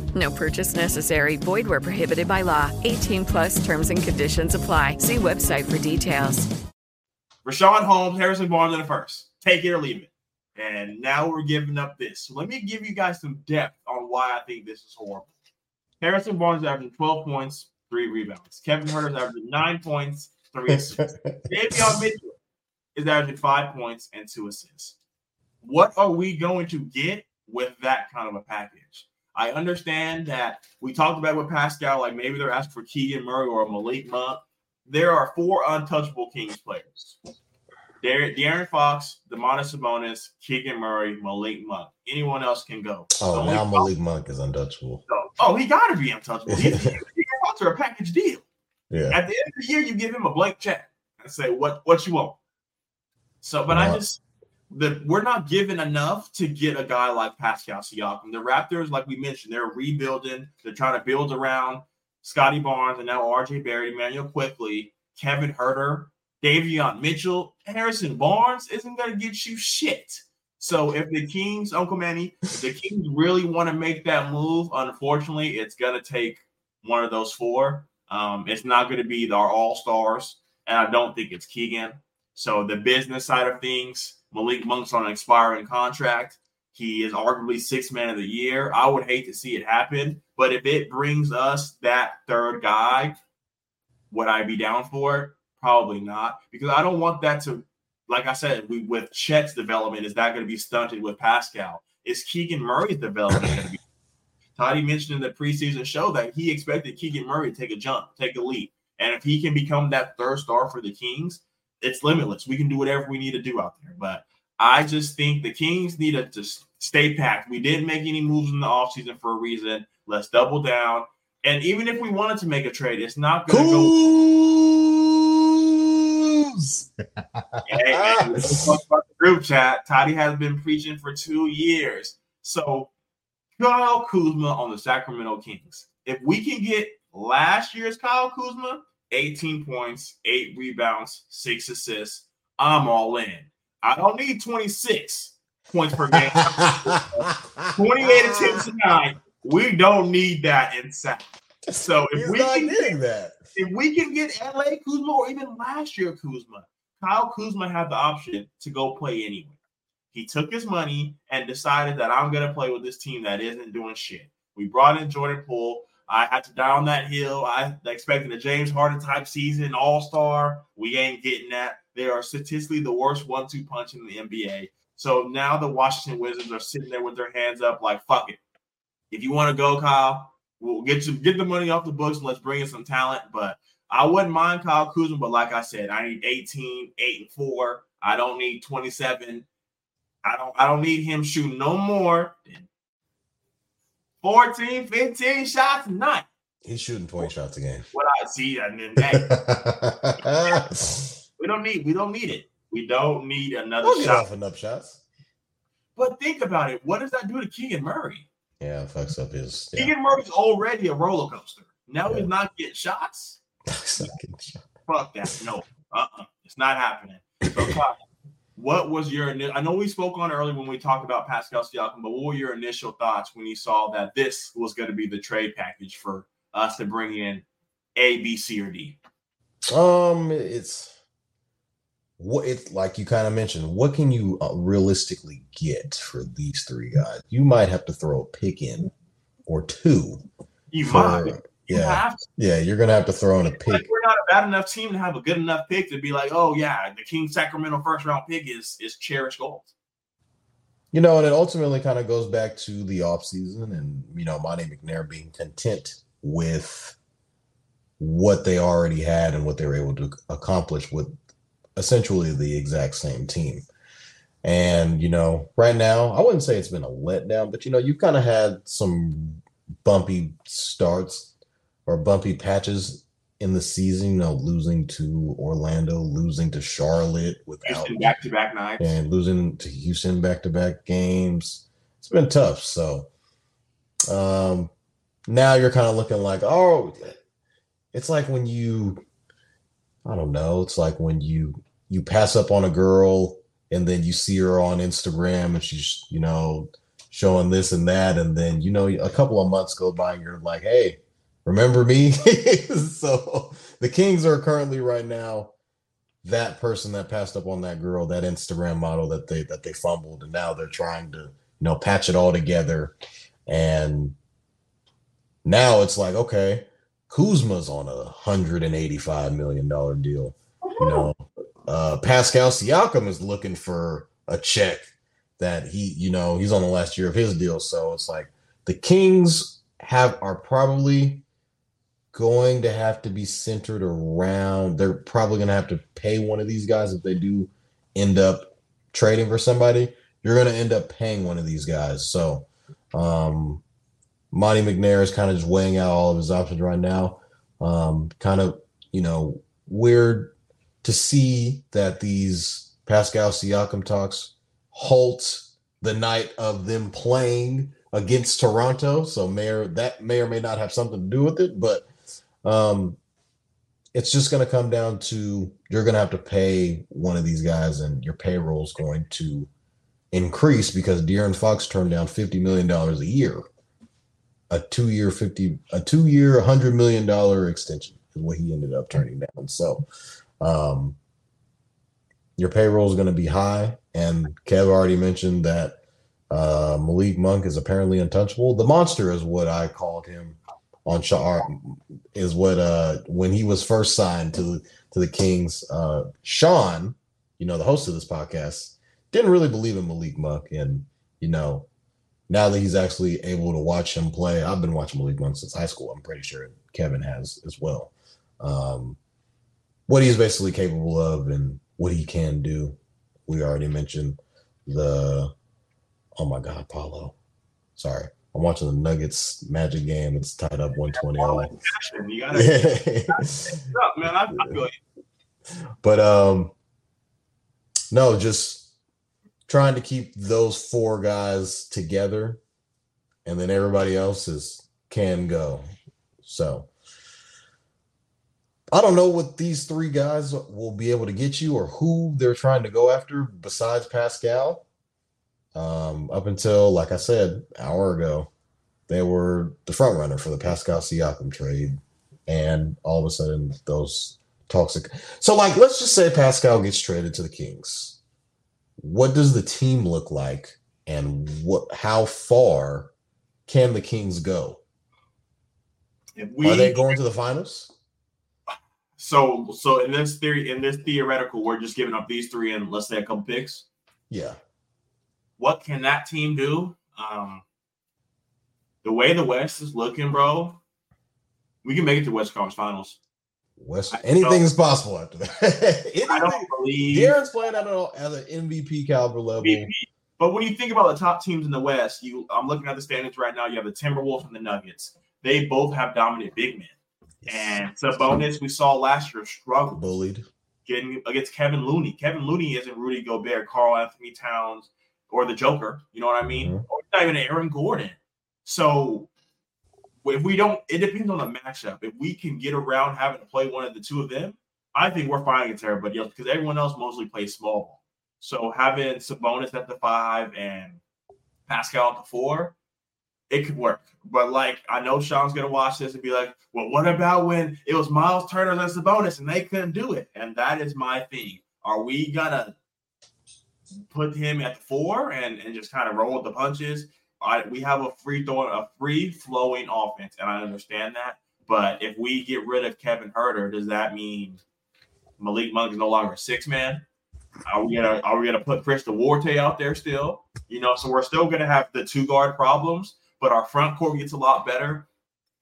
No purchase necessary. Void where prohibited by law. 18 plus terms and conditions apply. See website for details. Richaun Holmes, Harrison Barnes in the first. Take it or leave it. And now we're giving up this. So let me give you guys some depth on why I think this is horrible. Harrison Barnes is averaging 12 points, three rebounds. Kevin Huerter is averaging nine points, three assists. <laughs> Davion Mitchell is averaging five points and two assists. What are we going to get with that kind of a package? I understand that we talked about with Pascal, like maybe they're asking for Keegan Murray or Malik Monk. There are four untouchable Kings players. Dar- De'Aaron Fox, Domantas Sabonis, Keegan Murray, Malik Monk. Anyone else can go. Oh, now problem- Malik Monk is untouchable. Oh, he got to be untouchable. He, he, <laughs> he Fox are a package deal. Yeah. At the end of the year, you give him a blank check and say what what you want. So, but I just the we're not given enough to get a guy like Pascal Siakam. The Raptors, like we mentioned, they're rebuilding. They're trying to build around Scottie Barnes and now RJ Barrett, Immanuel Quickley, Kevin Huerter, Davion Mitchell, Harrison Barnes isn't going to get you shit. So if the Kings, Uncle Manny, if the Kings really want to make that move, unfortunately, it's going to take one of those four. Um, it's not going to be our all stars, and I don't think it's Keegan. So the business side of things, Malik Monk's on an expiring contract. He is arguably six man of the year. I would hate to see it happen, but if it brings us that third guy, would I be down for it? Probably not, because I don't want that to, like I said, we, with Chet's development, is that going to be stunted with Pascal? Is Keegan Murray's development going to be? Toddy mentioned in the preseason show that he expected Keegan Murray to take a jump, take a leap, and if he can become that third star for the Kings, it's limitless. We can do whatever we need to do out there, but I just think the Kings need to just stay packed. We didn't make any moves in the offseason for a reason. Let's double down. And even if we wanted to make a trade, it's not going to go. <laughs> hey, man, <laughs> about the group chat. Toddy has been preaching for two years. So, Kyle Kuzma on the Sacramento Kings. If we can get last year's Kyle Kuzma, 18 points, eight rebounds, six assists, I'm all in. I don't need 26 points per game. <laughs> 28 attempts a night. We don't need that inside. So if He's we can get, that. if we can get LA Kuzma or even last year Kuzma, Kyle Kuzma had the option to go play anywhere. He took his money and decided that I'm going to play with this team that isn't doing shit. We brought in Jordan Poole. I had to die on that hill. I expected a James Harden type season, all star. We ain't getting that. They are statistically the worst one two punch in the NBA. So now the Washington Wizards are sitting there with their hands up, like, fuck it. If you want to go, Kyle, we'll get you get the money off the books and let's bring in some talent. But I wouldn't mind Kyle Kuzma, but like I said, I need 18, 8, and 4. I don't need 27. I don't I don't need him shooting no more than 14, 15 shots a night. He's shooting 20 shots a game. What I see, and then <laughs> hey, we don't need we don't need it. We don't need another get shot. off enough shots. But think about it. What does that do to Keegan Murray? Yeah, it fucks up his. Yeah. Keegan Murray's already a roller coaster. Now he's <laughs> not getting shots. Fuck that. No. Uh-uh. It's not happening. So, <laughs> what was your I know we spoke on earlier when we talked about Pascal Siakam, but what were your initial thoughts when you saw that this was going to be the trade package for us to bring in A, B, C, or D? Um, it's what it's like you kind of mentioned. What can you uh, realistically get for these three guys? You might have to throw a pick in or two. You for- might. You Yeah, to. yeah. You're gonna have to throw in a Like, pick. we're not a bad enough team to have a good enough pick to be like, oh yeah, the King Sacramento first round pick is is cherished gold. You know, and it ultimately kind of goes back to the offseason and, you know, Monte McNair being content with what they already had and what they were able to accomplish with essentially the exact same team. And, you know, right now, I wouldn't say it's been a letdown, but, you know, you've kind of had some bumpy starts or bumpy patches in the season, you know, losing to Orlando, losing to Charlotte without back to back nights. and losing to Houston back to back games. It's been tough. So um now you're kind of looking like, oh, it's like when you I don't know, it's like when you you pass up on a girl and then you see her on Instagram and she's, you know, showing this and that and then you know a couple of months go by and you're like, "Hey, remember me?" <laughs> so the Kings are currently right now that person that passed up on that girl, that Instagram model that they that they fumbled, and now they're trying to you know patch it all together. And now it's like, okay, Kuzma's on a hundred and eighty-five million dollar deal. You know, uh, Pascal Siakam is looking for a check that he, you know, he's on the last year of his deal. So it's like the Kings have are probably going to have to be centered around they're probably going to have to pay one of these guys if they do end up trading for somebody. You're going to end up paying one of these guys. So um monte mcnair is kind of just weighing out all of his options right now. Um kind of you know weird to see that these pascal siakam talks halt the night of them playing against Toronto. So may or, that may or may not have something to do with it, but um, it's just going to come down to you're going to have to pay one of these guys, and your payroll is going to increase because De'Aaron Fox turned down fifty million dollars a year, a two-year fifty, a two-year hundred million dollar extension is what he ended up turning down. So, um, your payroll is going to be high, and Kev already mentioned that uh, Malik Monk is apparently untouchable. The monster is what I called him on Shaw is what uh when he was first signed to to the Kings. Uh Shaun, you know, the host of this podcast, didn't really believe in Malik Monk. And, you know, now that he's actually able to watch him play, I've been watching Malik Monk since high school. I'm pretty sure Kevin has as well. Um what he's basically capable of and what he can do. We already mentioned the oh my god, Paolo. Sorry. I'm watching the Nuggets Magic game. It's tied up 120 all. You gotta, <laughs> up, man. I, I feel you. But um, no, just trying to keep those four guys together, and then everybody else is can go. So I don't know what these three guys will be able to get you or who they're trying to go after besides Pascal. Um, up until, like I said, hour ago, they were the front runner for the Pascal Siakam trade, and all of a sudden those toxic. So, like, let's just say Pascal gets traded to the Kings. What does the team look like, and what? How far can the Kings go? We, Are they going to the finals? So, so in this theory, in this theoretical, we're just giving up these three and let's say a couple picks. Yeah. What can that team do? Um, the way the West is looking, bro, we can make it to West Conference Finals. West, anything is possible after that. <laughs> I don't believe De'Aaron's playing at an, at an MVP caliber level. MVP. But when you think about the top teams in the West, you I'm looking at the standings right now. You have the Timberwolves and the Nuggets. They both have dominant big men. And Sabonis, we saw last year struggle bullied getting against Kevin Looney. Kevin Looney isn't Rudy Gobert, Karl-Anthony Towns, or the Joker. You know what I mean? Mm-hmm. Or not even Aaron Gordon. So if we don't, it depends on the matchup. If we can get around having to play one of the two of them, I think we're fine against everybody else because everyone else mostly plays small ball. So having Sabonis at the five and Pascal at the four, it could work. But like I know Shaun's gonna watch this and be like, well, what about when it was Miles Turner and Sabonis and they couldn't do it? And that is my thing. Are we gonna put him at four and, and just kind of roll with the punches? I, we have a free throwing, a free flowing offense, and I understand that. But if we get rid of Kevin Huerter, does that mean Malik Monk is no longer a six man? Are we gonna are we gonna put Chris Duarte out there still? You know, so we're still gonna have the two guard problems, but our front court gets a lot better.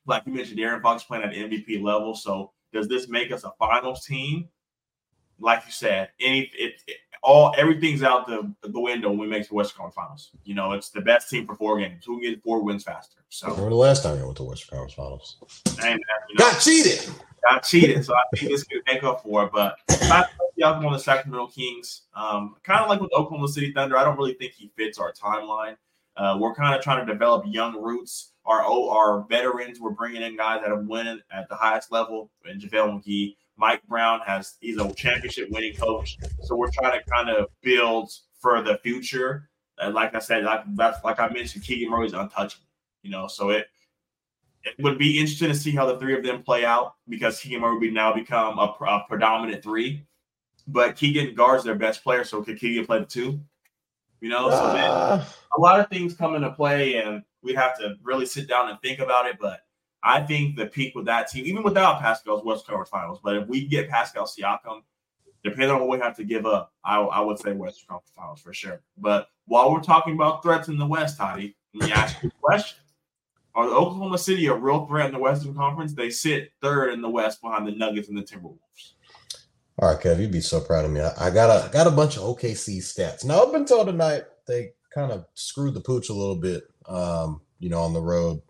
Like you mentioned, Aaron Fox playing at MVP level. So does this make us a finals team? Like you said, any it, it all everything's out the, the window when we make the Western Conference Finals. You know, it's the best team for four games. Who can get four wins faster? So Remember the last time you went to Western Conference Finals? and, you know, Got cheated. got cheated. So I think this could make up for it. But I y'all on the Sacramento Kings. Um, kind of like with Oklahoma City Thunder, I don't really think he fits our timeline. Uh, we're kind of trying to develop young roots. Our our veterans, we're bringing in guys that have won at the highest level. And JaVale McGee, Mike Brown has he's a championship winning coach. So we're trying to kind of build for the future. And like I said, like that's like I mentioned, Keegan Murray's untouchable. You know, so it it would be interesting to see how the three of them play out because Keegan Murray would now become a, a predominant three. But Keegan guards their best player, so could Keegan play the two? You know, so then Uh, a lot of things come into play, and we'd have to really sit down and think about it. But I think the peak with that team, even without Pascal's West Conference Finals, but if we get Pascal Siakam, depending on what we have to give up, I, I would say Western Conference Finals for sure. But while we're talking about threats in the West, Toddy, let me ask you a question. Are the Oklahoma City a real threat in the Western Conference? They sit third in the West behind the Nuggets and the Timberwolves. all right, Kev, you'd be so proud of me. I, I got a got a bunch of OKC stats. Now up until tonight, they kind of screwed the pooch a little bit. Um, you know, on the road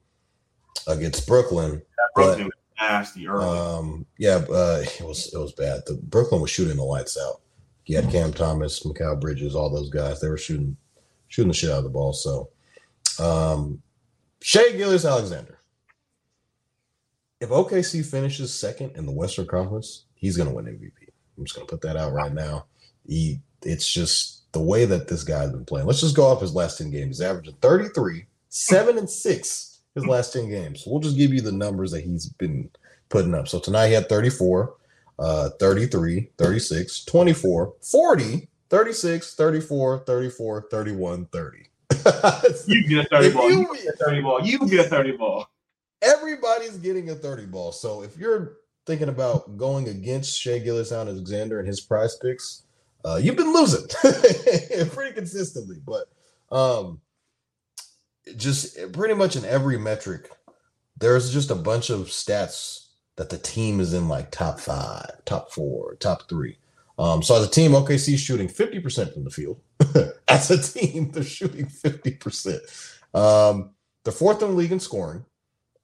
against Brooklyn. But Brooklyn was nasty early. um, yeah, uh, it was it was bad. The Brooklyn was shooting the lights out. You had Cam Thomas, Mikal Bridges, all those guys. They were shooting shooting the shit out of the ball. So um Shai Gilgeous-Alexander. If OKC finishes second in the Western Conference, he's gonna win MVP. I'm just gonna put that out right now. He it's just the way that this guy's been playing. Let's just go off his last 10 games. He's averaging 33, 7 and 6 his last 10 games. We'll just give you the numbers that he's been putting up. So tonight he had 34, uh, 33, 36, 24, 40, 36, 34, 34, 31, 30. <laughs> You get a 30 If ball. you- You get a 30 ball. You get a 30 ball. Everybody's getting a 30 ball. So if you're thinking about going against Shai Gilgeous-Alexander and his prize picks, uh, you've been losing <laughs> pretty consistently. But um, just pretty much in every metric, there's just a bunch of stats that the team is in like top five, top four, top three. Um, so as a team, OKC shooting 50% from the field. <laughs> as a team, they're shooting 50%. Um, they're fourth in the league in scoring.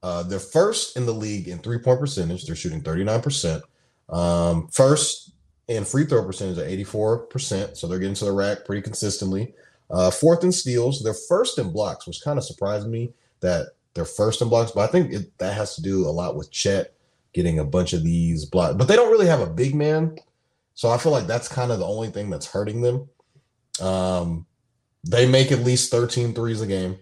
Uh, they're first in the league in three point percentage. They're shooting 39%. Um, first in free throw percentage at 84%. So they're getting to the rack pretty consistently. Uh, fourth in steals. They're first in blocks, which kind of surprised me that they're first in blocks. But I think it, that has to do a lot with Chet getting a bunch of these blocks. But they don't really have a big man. So I feel like that's kind of the only thing that's hurting them. Um, they make at least 13 threes a game.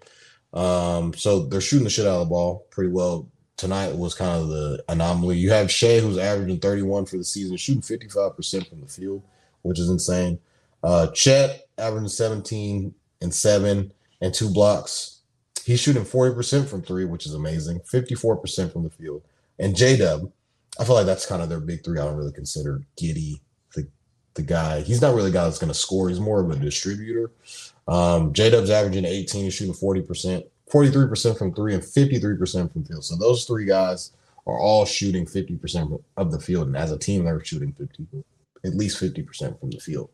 Um, so they're shooting the shit out of the ball pretty well. Tonight was kind of the anomaly. You have Shai, who's averaging 31 for the season, shooting 55% from the field, which is insane. Uh, Chet averaging 17 and seven and two blocks. He's shooting 40% from three, which is amazing. 54% from the field. And J Dub, I feel like that's kind of their big three. I don't really consider Giddey the the guy. He's not really a guy that's going to score. He's more of a distributor. Um, J Dub's averaging 18, he's shooting 40%, 43% from three, and 53% from field. So those three guys are all shooting 50% of the field. And as a team, they're shooting 50, at least 50% from the field.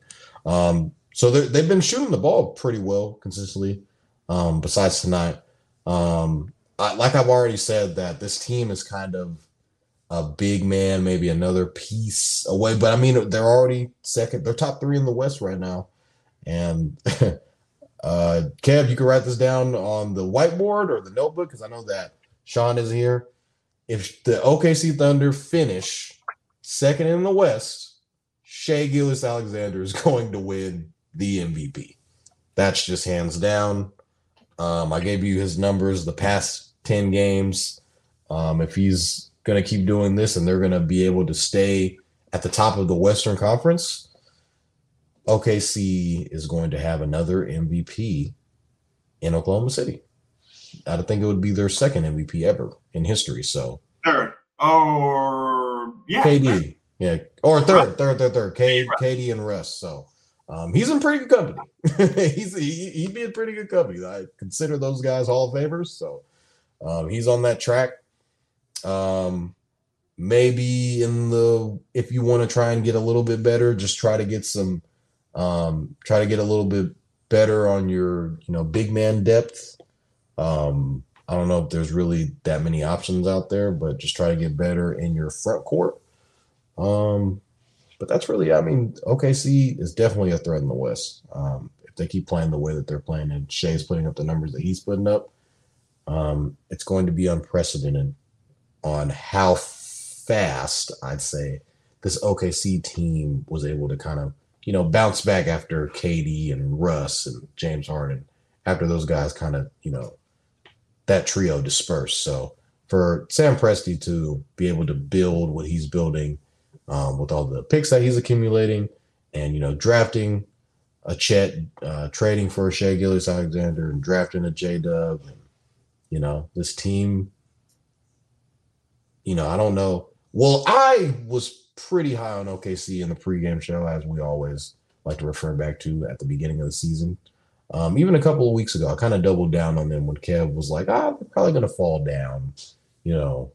Um, so they've been shooting the ball pretty well consistently. Um, besides tonight, um, I, like I've already said, that this team is kind of a big man, maybe another piece away. But I mean, they're already second. They're top three in the West right now. And <laughs> uh, Kev, you can write this down on the whiteboard or the notebook because I know that Shaun is here. If the OKC Thunder finish second in the West, Shai Gilgeous-Alexander is <laughs> going to win the MVP. That's just hands down. Um, I gave you his numbers the past 10 games. Um, if he's going to keep doing this and they're going to be able to stay at the top of the Western Conference, OKC is going to have another MVP in Oklahoma City. I think it would be their second MVP ever in history. So Third. Or, yeah. KD, yeah, or third, third, third, third, K, KD and Russ. So um, he's in pretty good company. <laughs> he's he, he'd be in pretty good company. I consider those guys Hall of Famers. So um, he's on that track. Um, maybe in the if you want to try and get a little bit better, just try to get some, um, try to get a little bit better on your you know big man depth. Um, I don't know if there's really that many options out there, but just try to get better in your front court. Um, but that's really, I mean, OKC is definitely a threat in the West. Um, if they keep playing the way that they're playing and Shai's putting up the numbers that he's putting up, um, it's going to be unprecedented on how fast I'd say this OKC team was able to kind of, you know, bounce back after KD and Russ and James Harden, after those guys kind of, you know, that trio dispersed. So for Sam Presti to be able to build what he's building um, with all the picks that he's accumulating and, you know, drafting a Chet, uh, trading for a Shai Gilgeous-Alexander and drafting a J Dub. You know, this team, you know, I don't know. Well, I was pretty high on OKC in the pregame show, as we always like to refer back to at the beginning of the season. Um, even a couple of weeks ago, I kind of doubled down on them when Kev was like, ah, they're probably going to fall down, you know,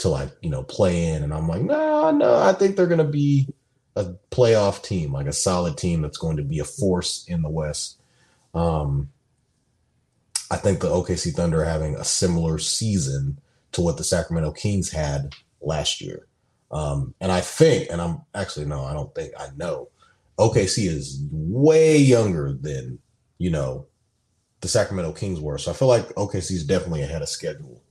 to like, you know, play in. And I'm like, no, no, I think they're going to be a playoff team, like a solid team that's going to be a force in the West. Um, I think the OKC Thunder are having a similar season to what the Sacramento Kings had last year. Um, and I think, and I'm actually, no, I don't think, I know OKC is way younger than you know the Sacramento Kings were. So I feel like OKC is definitely ahead of schedule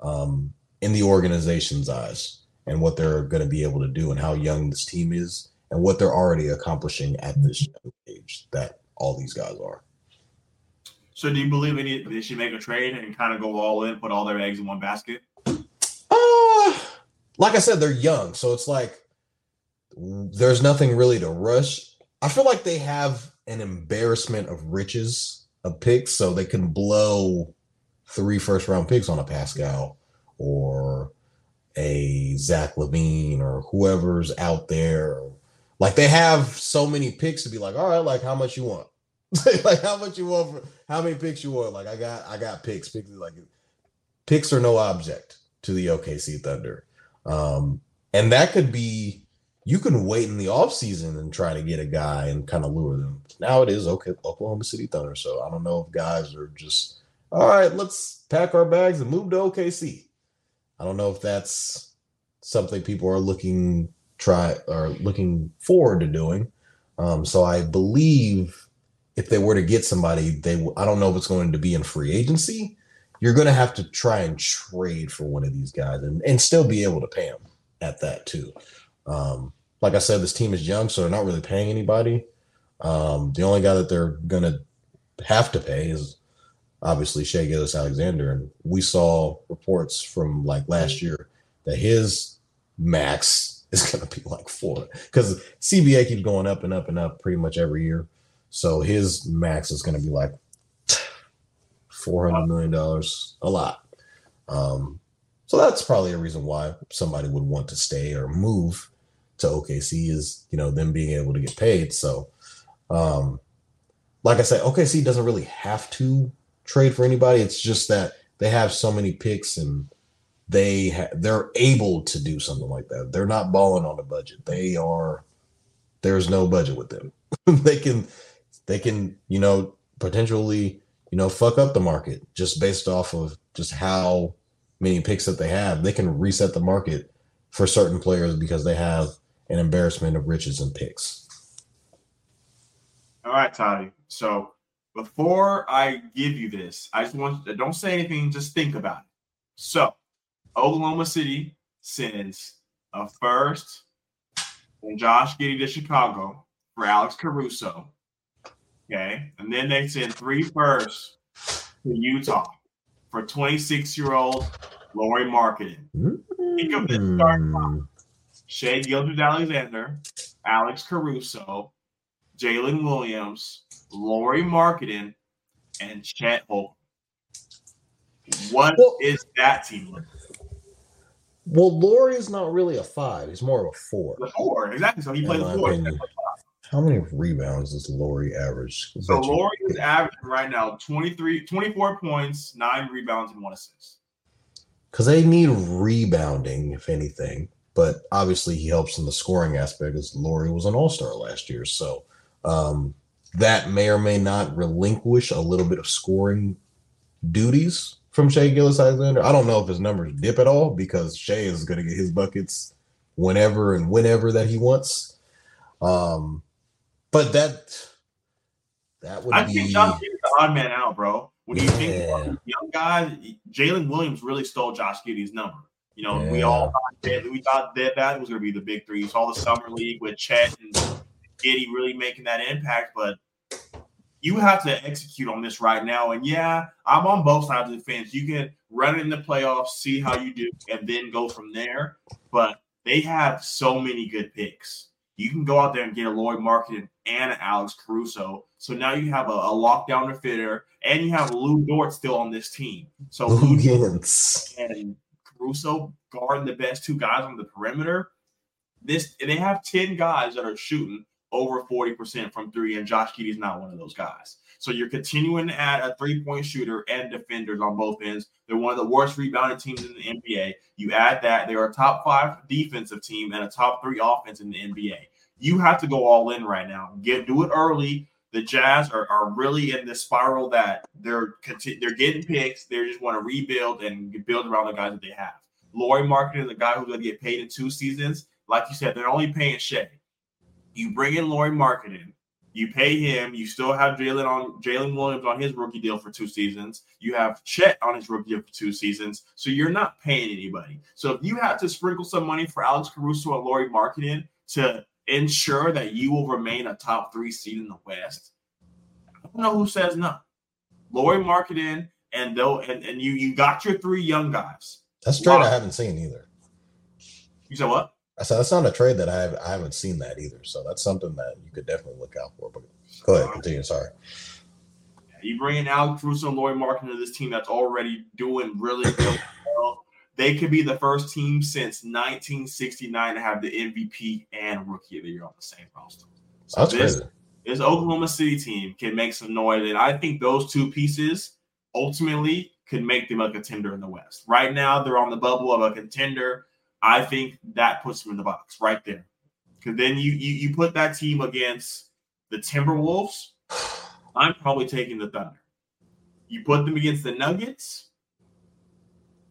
um, in the organization's eyes and what they're going to be able to do and how young this team is and what they're already accomplishing at this age that all these guys are. So do you believe they, need, they should make a trade and kind of go all in, put all their eggs in one basket? Uh, like I said, they're young, so it's like there's nothing really to rush. I feel like they have an embarrassment of riches of picks, so they can blow three first round picks on a Pascal or a Zach LaVine or whoever's out there. Like they have so many picks to be like, all right, like how much you want? <laughs> like how much you want for how many picks you want? Like I got I got picks. Picks like picks are no object to the OKC Thunder. Um, and that could be you can wait in the offseason and try to get a guy and kind of lure them. Now it is okay, Oklahoma City Thunder. So I don't know if guys are just all right, let's pack our bags and move to OKC. I don't know if that's something people are looking try or looking forward to doing. Um, so I believe if they were to get somebody, they I don't know if it's going to be in free agency. You're going to have to try and trade for one of these guys and, and still be able to pay them at that too. Um, like I said, this team is young, so they're not really paying anybody. Um, the only guy that they're going to have to pay is obviously Shai Gilgeous-Alexander, and we saw reports from like last year that his max <laughs> is going to be like four because CBA keeps going up and up and up pretty much every year. So his max is going to be like <sighs> four hundred million dollars, a lot. Um, so that's probably a reason why somebody would want to stay or move to OKC is you know them being able to get paid. So, um, like I said, OKC doesn't really have to trade for anybody. It's just that they have so many picks and they ha- they're able to do something like that. They're not balling on a budget. They are. There's no budget with them. <laughs> they can they can, you know, potentially, you know, fuck up the market just based off of just how many picks that they have. They can reset the market for certain players because they have an embarrassment of riches and picks. All right, Toddy. So before I give you this, I just want to don't say anything, just think about it. So Oklahoma City sends a uh, first and Josh Giddey to Chicago for Alex Caruso Okay. And then they send three firsts to Utah for 26 year old Lauri Markkanen. Think of this start hmm. Shai Gilgeous-Alexander, Alex Caruso, Jalen Williams, Lauri Markkanen, and Chet Holmgren. What well, is that team like? Well, Lauri is not really a five. He's more of a four. The four, exactly. So he plays the four. How many rebounds does Lauri average? So Lauri is averaging right now 23, 24 points, nine rebounds, and one assist. Because they need rebounding, if anything. But obviously, he helps in the scoring aspect as Lauri was an all star last year. So um, that may or may not relinquish a little bit of scoring duties from Shai Gilgeous-Alexander. I don't know if his numbers dip at all because Shai is going to get his buckets whenever and whenever that he wants. Um, but that that would I be. think Josh Giddey's the odd man out, bro. When you yeah. think about young guys, Jalen Williams really stole Josh Giddey's number. You know, yeah. we all thought that we thought that that was going to be the big three. You saw the summer league with Chet and Giddey really making that impact, but you have to execute on this right now. And yeah, I'm on both sides of the fence. You can run it in the playoffs, see how you do, and then go from there. But they have so many good picks you can go out there and get a Lloyd Markkanen and Alex Caruso. So now you have a, a lockdown defender, and you have Lu Dort still on this team. So Lu and Caruso guarding the best two guys on the perimeter. This they have 10 guys that are shooting over 40% from three, and Josh Giddey is not one of those guys. So you're continuing to add a three-point shooter and defenders on both ends. They're one of the worst rebounding teams in the NBA. You add that they're a top five defensive team and a top three offense in the NBA. You have to go all in right now. Get do it early. The Jazz are, are really in this spiral that they're they're getting picks. They just want to rebuild and build around the guys that they have. Lauri Markkanen is a guy who's going to get paid in two seasons. Like you said, they're only paying Shai. You bring in Lauri Markkanen. You pay him. You still have Jalen on Jalen Williams on his rookie deal for two seasons. You have Chet on his rookie deal for two seasons. So you're not paying anybody. So if you have to sprinkle some money for Alex Caruso and Lauri Markkanen to ensure that you will remain a top three seed in the West, I don't know who says no. Lauri Markkanen and though and, and you you got your three young guys. That's a trade I haven't seen either. You said what? I said that's not a trade that I have I haven't seen that either. So that's something that you could definitely look out for. But go ahead, continue. Sorry. You bring in Alex Caruso and Lauri Markkanen to this team that's already doing really, really well. They could be the first team since 1969 to have the MVP and Rookie of the Year on the same roster. So That's this, crazy. this Oklahoma City team can make some noise, and I think those two pieces ultimately could make them a contender in the West. Right now, they're on the bubble of a contender. I think that puts them in the box right there. Because then you, you you put that team against the Timberwolves. I'm probably taking the Thunder. You put them against the Nuggets.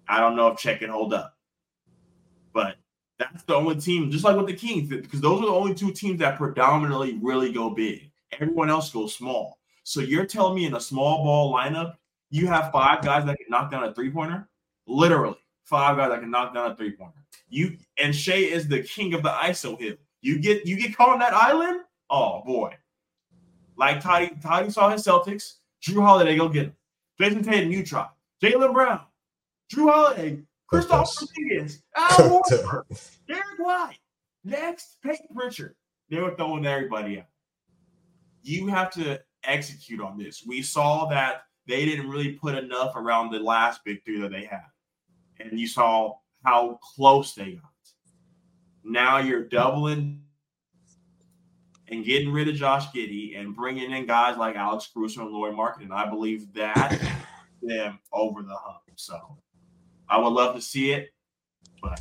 I don't know if Chet can hold up, but that's the only team, just like with the Kings, because those are the only two teams that predominantly really go big. Everyone else goes small. So you're telling me in a small ball lineup, you have five guys that can knock down a three pointer? Literally, five guys that can knock down a three pointer. You and Shai is the king of the ISO hill. You get you get caught on that island. Oh boy, like Toddy Toddy saw his Celtics. Jrue Holiday go get him. Jayson Tatum, you try. Jaylen Brown, Jrue Holiday, Kristaps Porzingis, Al <laughs> Horford, Derrick White. Next, Payton Pritchard. They were throwing everybody out. You have to execute on this. We saw that they didn't really put enough around the last big three that they had. And you saw how close they got. Now you're doubling and getting rid of Josh Giddey and bringing in guys like Alex Caruso and Lauri Markkanen. I believe that <laughs> them over the hump. So I would love to see it. But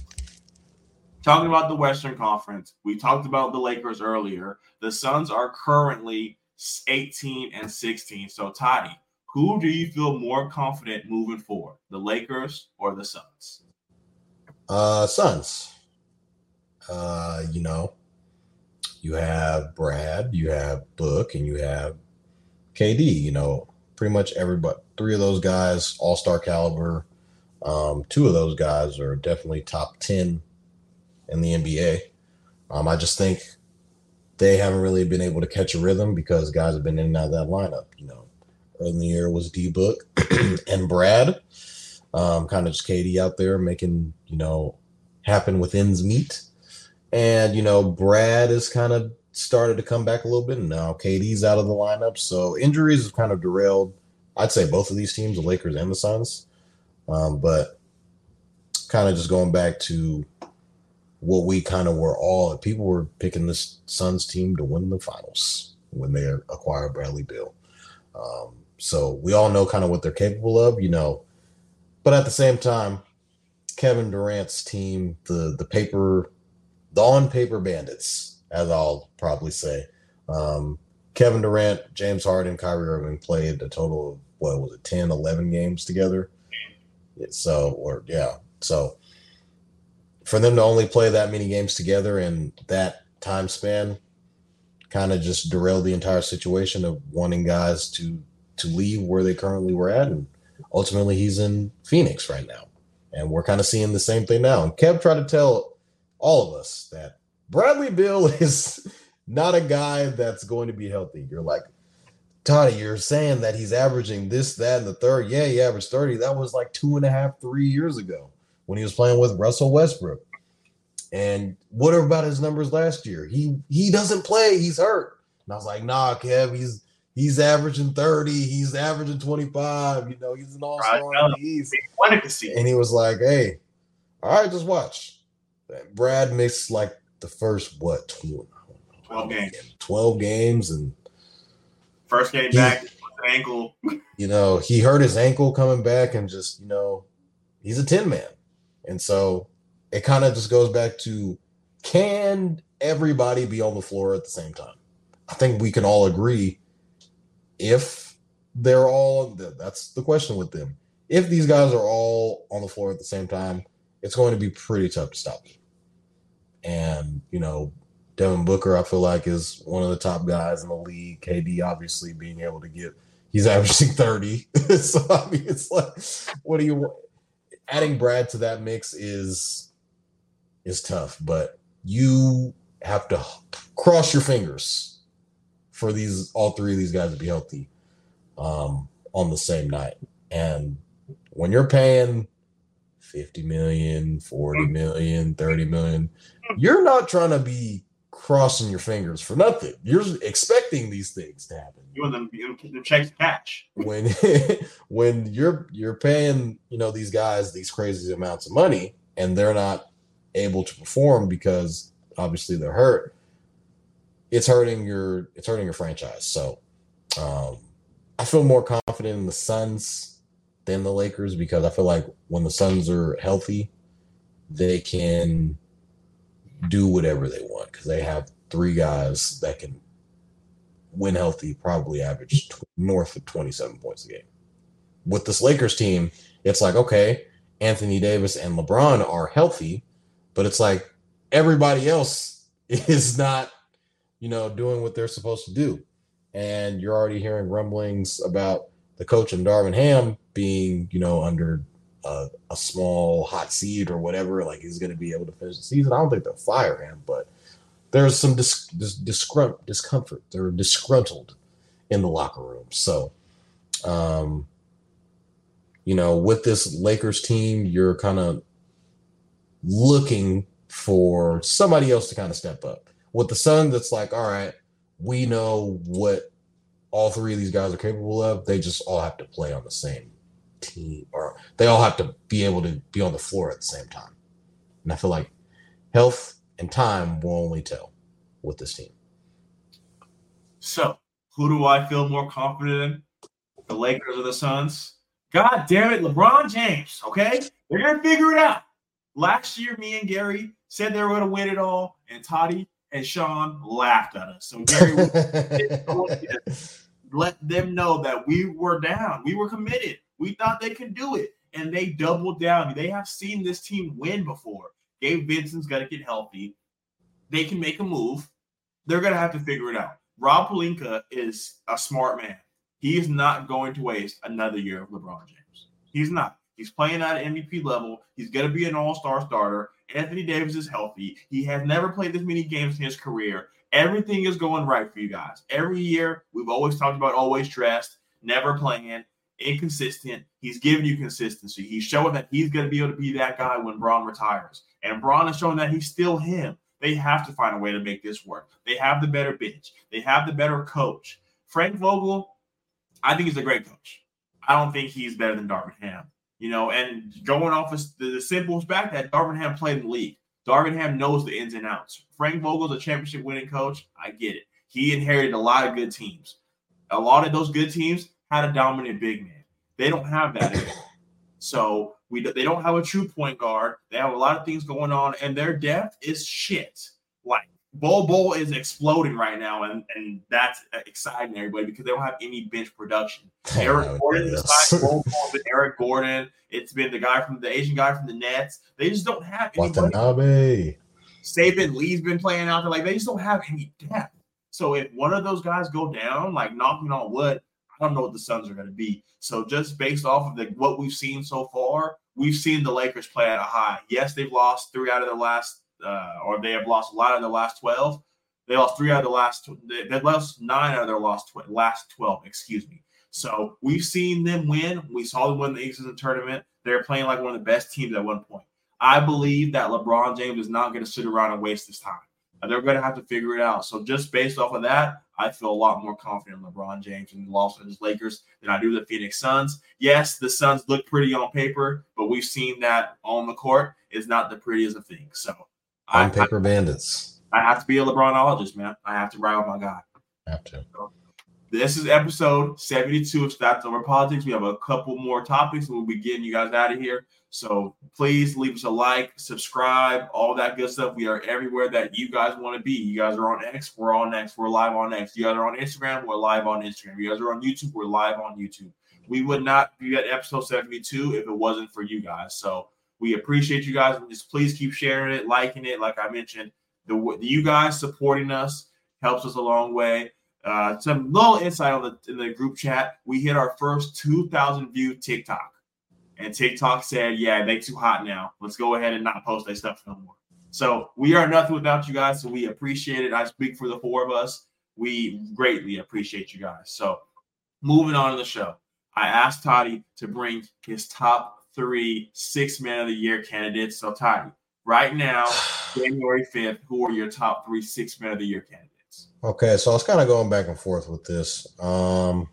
talking about the Western Conference, we talked about the Lakers earlier. The Suns are currently 18 and 16. So Toddy, who do you feel more confident moving forward, the Lakers or the Suns? Uh, Suns. Uh, you know, you have Brad, you have Book, and you have KD. You know, pretty much everybody. Three of those guys, all star caliber. Um, two of those guys are definitely top ten in the NBA. Um, I just think they haven't really been able to catch a rhythm because guys have been in and out of that lineup. You know, in the year was D Book <clears throat> and Brad. Um, kind of just KD out there making, you know, happen with ends meet. And, you know, Brad has kind of started to come back a little bit. Now KD's out of the lineup. So injuries have kind of derailed, I'd say, both of these teams, the Lakers and the Suns. Um, but kind of just going back to what we kind of were all, people were picking this Suns team to win the finals when they acquired Bradley Beal. Um, so we all know kind of what they're capable of, you know. But at the same time, Kevin Durant's team, the the paper, the on paper bandits, as I'll probably say. Um, Kevin Durant, James Harden, Kyrie Irving played a total of what was it, 10, 11 games together. So, or yeah, so for them to only play that many games together in that time span, kind of just derailed the entire situation of wanting guys to to leave where they currently were at, and ultimately he's in Phoenix right now, and we're kind of seeing the same thing now. And Kev tried to tell all of us that Bradley Beal <laughs> is not a guy that's going to be healthy. You're like, Toddy, you're saying that he's averaging this, that, and the third. Yeah, he averaged 30. That was like two and a half, three years ago when he was playing with Russell Westbrook. And what about his numbers last year? He he doesn't play, he's hurt. And I was like, nah, Kev, he's he's averaging 30, he's averaging 25, you know, he's an all-star in the East. Wanted to see. And he was like, hey, all right, just watch. Brad missed like the first what 20, 12 games. 12 games and First game He- back, ankle. <laughs> you know, he hurt his ankle coming back and just, you know, he's a 10 man. And so it kind of just goes back to can everybody be on the floor at the same time? I think we can all agree if they're all that's the question with them. If these guys are all on the floor at the same time, it's going to be pretty tough to stop them. And, you know, Devin Booker, I feel like, is one of the top guys in the league. KD, obviously, being able to get, he's averaging <laughs> 30. <laughs> so, I mean, it's like, what do you, adding Brad to that mix is, is tough, but you have to cross your fingers for these, all three of these guys to be healthy um, on the same night. And when you're paying 50 million, 40 million, 30 million, you're not trying to be crossing your fingers for nothing. You're expecting these things to happen. You want them, you them checks to. When <laughs> when you're you're paying, you know, these guys these crazy amounts of money and they're not able to perform because obviously they're hurt, it's hurting your it's hurting your franchise. So um I feel more confident in the Suns than the Lakers because I feel like when the Suns are healthy, they can do whatever they want because they have three guys that can win healthy, probably average t- north of 27 points a game. With this Lakers team, it's like, okay, Anthony Davis and LeBron are healthy, but it's like everybody else <laughs> is not, you know, doing what they're supposed to do. And you're already hearing rumblings about the coach and Darvin Ham being, you know, under a, a small hot seat or whatever, like he's going to be able to finish the season. I don't think they'll fire him, but there's some dis, dis, discomfort. They're disgruntled in the locker room. So, um, you know, with this Lakers team, you're kind of looking for somebody else to kind of step up. With the Sun, that's like, all right, we know what all three of these guys are capable of. They just all have to play on the same team, or they all have to be able to be on the floor at the same time. And I feel like health and time will only tell with this team. So, who do I feel more confident in? The Lakers or the Suns? God damn it, LeBron James. Okay, they're gonna figure it out. Last year, me and Gary said they were gonna win it all, and Toddy and Shaun laughed at us. So Gary, <laughs> let them know that we were down. We were committed. We thought they could do it, and they doubled down. They have seen this team win before. Gabe Vincent's got to get healthy. They can make a move. They're going to have to figure it out. Rob Pelinka is a smart man. He is not going to waste another year of LeBron James. He's not. He's playing at an MVP level. He's going to be an all star starter. Anthony Davis is healthy. He has never played this many games in his career. Everything is going right for you guys. Every year, we've always talked about always dressed, never playing, inconsistent. He's giving you consistency. He's showing that he's going to be able to be that guy when Bron retires. And Bron is showing that he's still him. They have to find a way to make this work. They have the better bench. They have the better coach. Frank Vogel, I think he's a great coach. I don't think he's better than Darvin Ham. You know, and going off of the, the simple fact that Darvin Ham played in the league. Darvin Ham knows the ins and outs. Frank Vogel's a championship winning coach. I get it. He inherited a lot of good teams. A lot of those good teams had a dominant big man. They don't have that anymore. So we they don't have a true point guard. They have a lot of things going on, and their depth is shit. Like Bol Bol is exploding right now, and, and that's exciting everybody because they don't have any bench production. <laughs> Eric Gordon, besides Bol, been Eric Gordon. It's been the guy from the Asian guy from the Nets. They just don't have anybody. Watanabe. Saben Lee's been playing out there. Like they just don't have any depth. So if one of those guys go down, like knocking on wood, I don't know what the Suns are going to be. So just based off of the, what we've seen so far, we've seen the Lakers play at a high. Yes, they've lost three out of the last, uh, or they have lost a lot of the last twelve. They lost three out of the last. They lost nine out of their last tw- last twelve. Excuse me. So we've seen them win. We saw them win the Eastern tournament. They're playing like one of the best teams at one point. I believe that LeBron James is not going to sit around and waste his time. They're going to have to figure it out. So just based off of that, I feel a lot more confident in LeBron James and the Los Angeles Lakers than I do the Phoenix Suns. Yes, the Suns look pretty on paper, but we've seen that on the court is not the prettiest of things. So on I, paper I, bandits. I have to be a LeBronologist, man. I have to ride with my guy. Have to. So, this is episode 72 of Stats Over Politics. We have a couple more topics and we'll be getting you guys out of here. So please leave us a like, subscribe, all that good stuff. We are everywhere that you guys want to be. You guys are on X, we're on X, we're live on X. You guys are on Instagram, we're live on Instagram. You guys are on YouTube, we're live on YouTube. We would not be at episode 72 if it wasn't for you guys. So we appreciate you guys. Just please keep sharing it, liking it. Like I mentioned, the you guys supporting us helps us a long way. Uh, some little insight on the in the group chat. We hit our first 2,000 view TikTok, and TikTok said, "Yeah, they too hot now. Let's go ahead and not post their stuff no more." So we are nothing without you guys. So we appreciate it. I speak for the four of us. We greatly appreciate you guys. So moving on to the show, I asked Toddy to bring his top three six man of the year candidates. So Toddy, right now, <sighs> January 5th, who are your top three six men of the year candidates? Okay, so I was kind of going back and forth with this. Um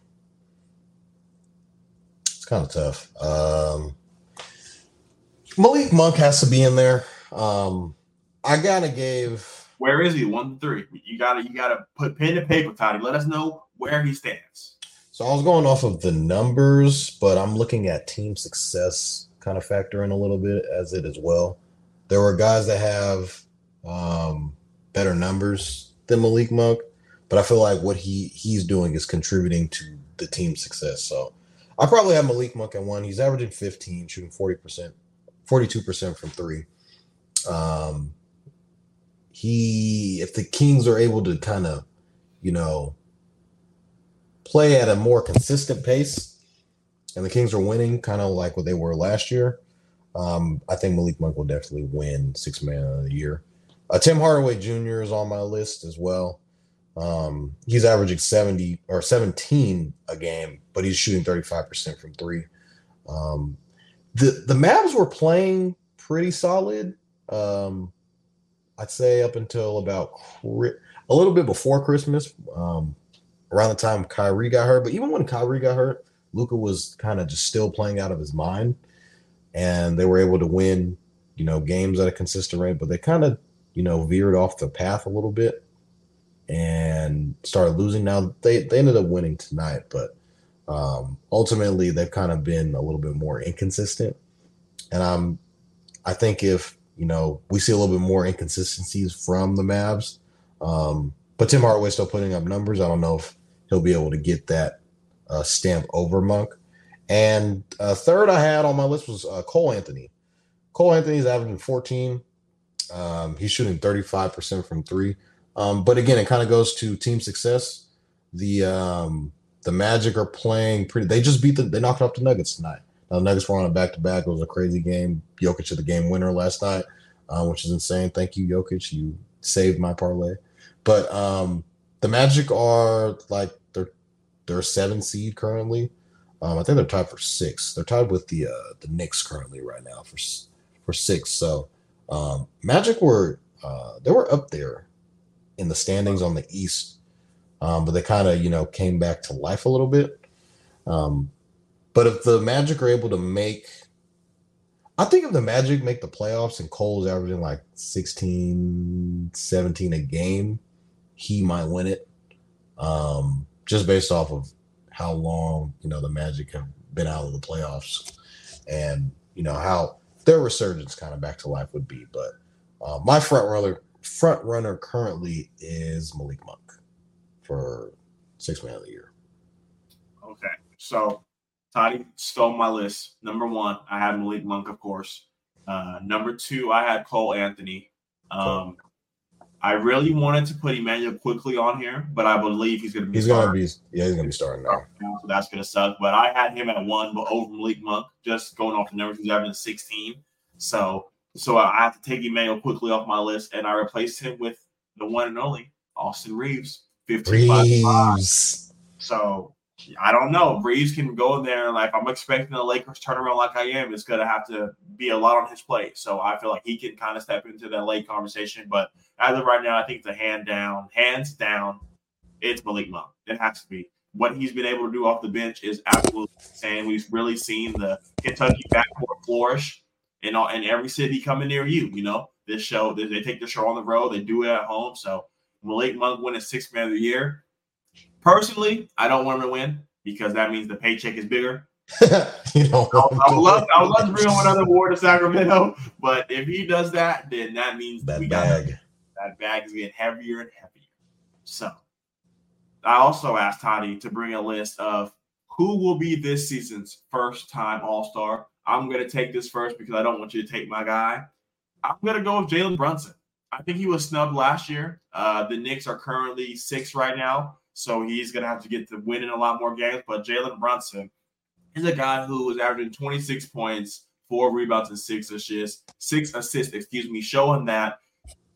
it's kind of tough. Um Malik Monk has to be in there. Um I kind of gave where is he? One three. You gotta you gotta put pen to paper, Toddy. Let us know where he stands. So I was going off of the numbers, but I'm looking at team success kind of factor in a little bit as it as well. There were guys that have um, better numbers than Malik Monk, but I feel like what he he's doing is contributing to the team success. So I probably have Malik Monk at one. He's averaging 15, shooting 40%, 42% from three. Um, he if the Kings are able to kind of, you know, play at a more consistent pace, and the Kings are winning, kind of like what they were last year, um, I think Malik Monk will definitely win six man of the year. Uh, Tim Hardaway Jr. is on my list as well. Um, he's averaging 70 or 17 a game, but he's shooting 35% from three. Um, the the Mavs were playing pretty solid. Um, I'd say up until about a little bit before Christmas. Um, around the time Kyrie got hurt. But even when Kyrie got hurt, Luka was kind of just still playing out of his mind, and they were able to win, you know, games at a consistent rate. But they kind of, you know, veered off the path a little bit and started losing. Now they they ended up winning tonight, but um, ultimately they've kind of been a little bit more inconsistent. And I'm, I think if you know we see a little bit more inconsistencies from the Mavs. Um, but Tim Hardaway's still putting up numbers. I don't know if he'll be able to get that uh, stamp over Monk. And uh, third, I had on my list was uh, Cole Anthony. Cole Anthony's averaging 14. Um, he's shooting 35% from three. Um, but again, it kind of goes to team success. The um, the Magic are playing pretty. They just beat the. They knocked off the Nuggets tonight. Now the Nuggets were on a back to back. It was a crazy game. Jokic to the game winner last night, uh, which is insane. Thank you, Jokic. You saved my parlay. But um, the Magic are like they're a seven seed currently. Um, I think they're tied for six. They're tied with the uh, the Knicks currently right now for for six. So um, Magic were uh, they were up there in the standings on the East, um, but they kind of you know came back to life a little bit. Um, but if the Magic are able to make, I think if the Magic make the playoffs and Cole's averaging like 16, 17 a game, he might win it. Um, just based off of how long you know the Magic have been out of the playoffs, and you know how their resurgence kind of back to life would be. But uh, my front runner front runner currently is Malik Monk for six man of the year. Okay, so Toddy stole my list. Number one, I had Malik Monk, of course. Uh, number two, I had Cole Anthony. Um, I really wanted to put Immanuel Quickley on here, but I believe he's going to be. He's going to be. Yeah, he's going to be starting now. So that's going to suck. But I had him at one, but over Malik Monk, just going off the numbers, he's averaging 16. So, so I have to take Immanuel Quickley off my list, and I replaced him with the one and only Austin Reaves, 55. Reaves. So I don't know. Reaves can go in there. Like I'm expecting the Lakers turnaround like I am. It's gonna have to be a lot on his plate. So I feel like he can kind of step into that late conversation. But as of right now, I think the hand down, hands down, it's Malik Monk. It has to be. What he's been able to do off the bench is absolutely insane. We've really seen the Kentucky backcourt flourish in all, in every city coming near you. You know, this show they, they take the show on the road, they do it at home. So Malik Monk winning six man of the year Personally, I don't want him to win because that means the paycheck is bigger. <laughs> you know, I, would love, I would love to bring him another award to Sacramento, but if he does that, then that means that we bag. Got, that bag is getting heavier and heavier. So, I also asked Toddy to bring a list of who will be this season's first time All Star. I'm going to take this first because I don't want you to take my guy. I'm going to go with Jalen Brunson. I think he was snubbed last year. Uh, the Knicks are currently six right now, so he's going to have to get to winning a lot more games. But Jalen Brunson is a guy who is averaging 26 points, four rebounds, and six assists. Six assists, excuse me, showing that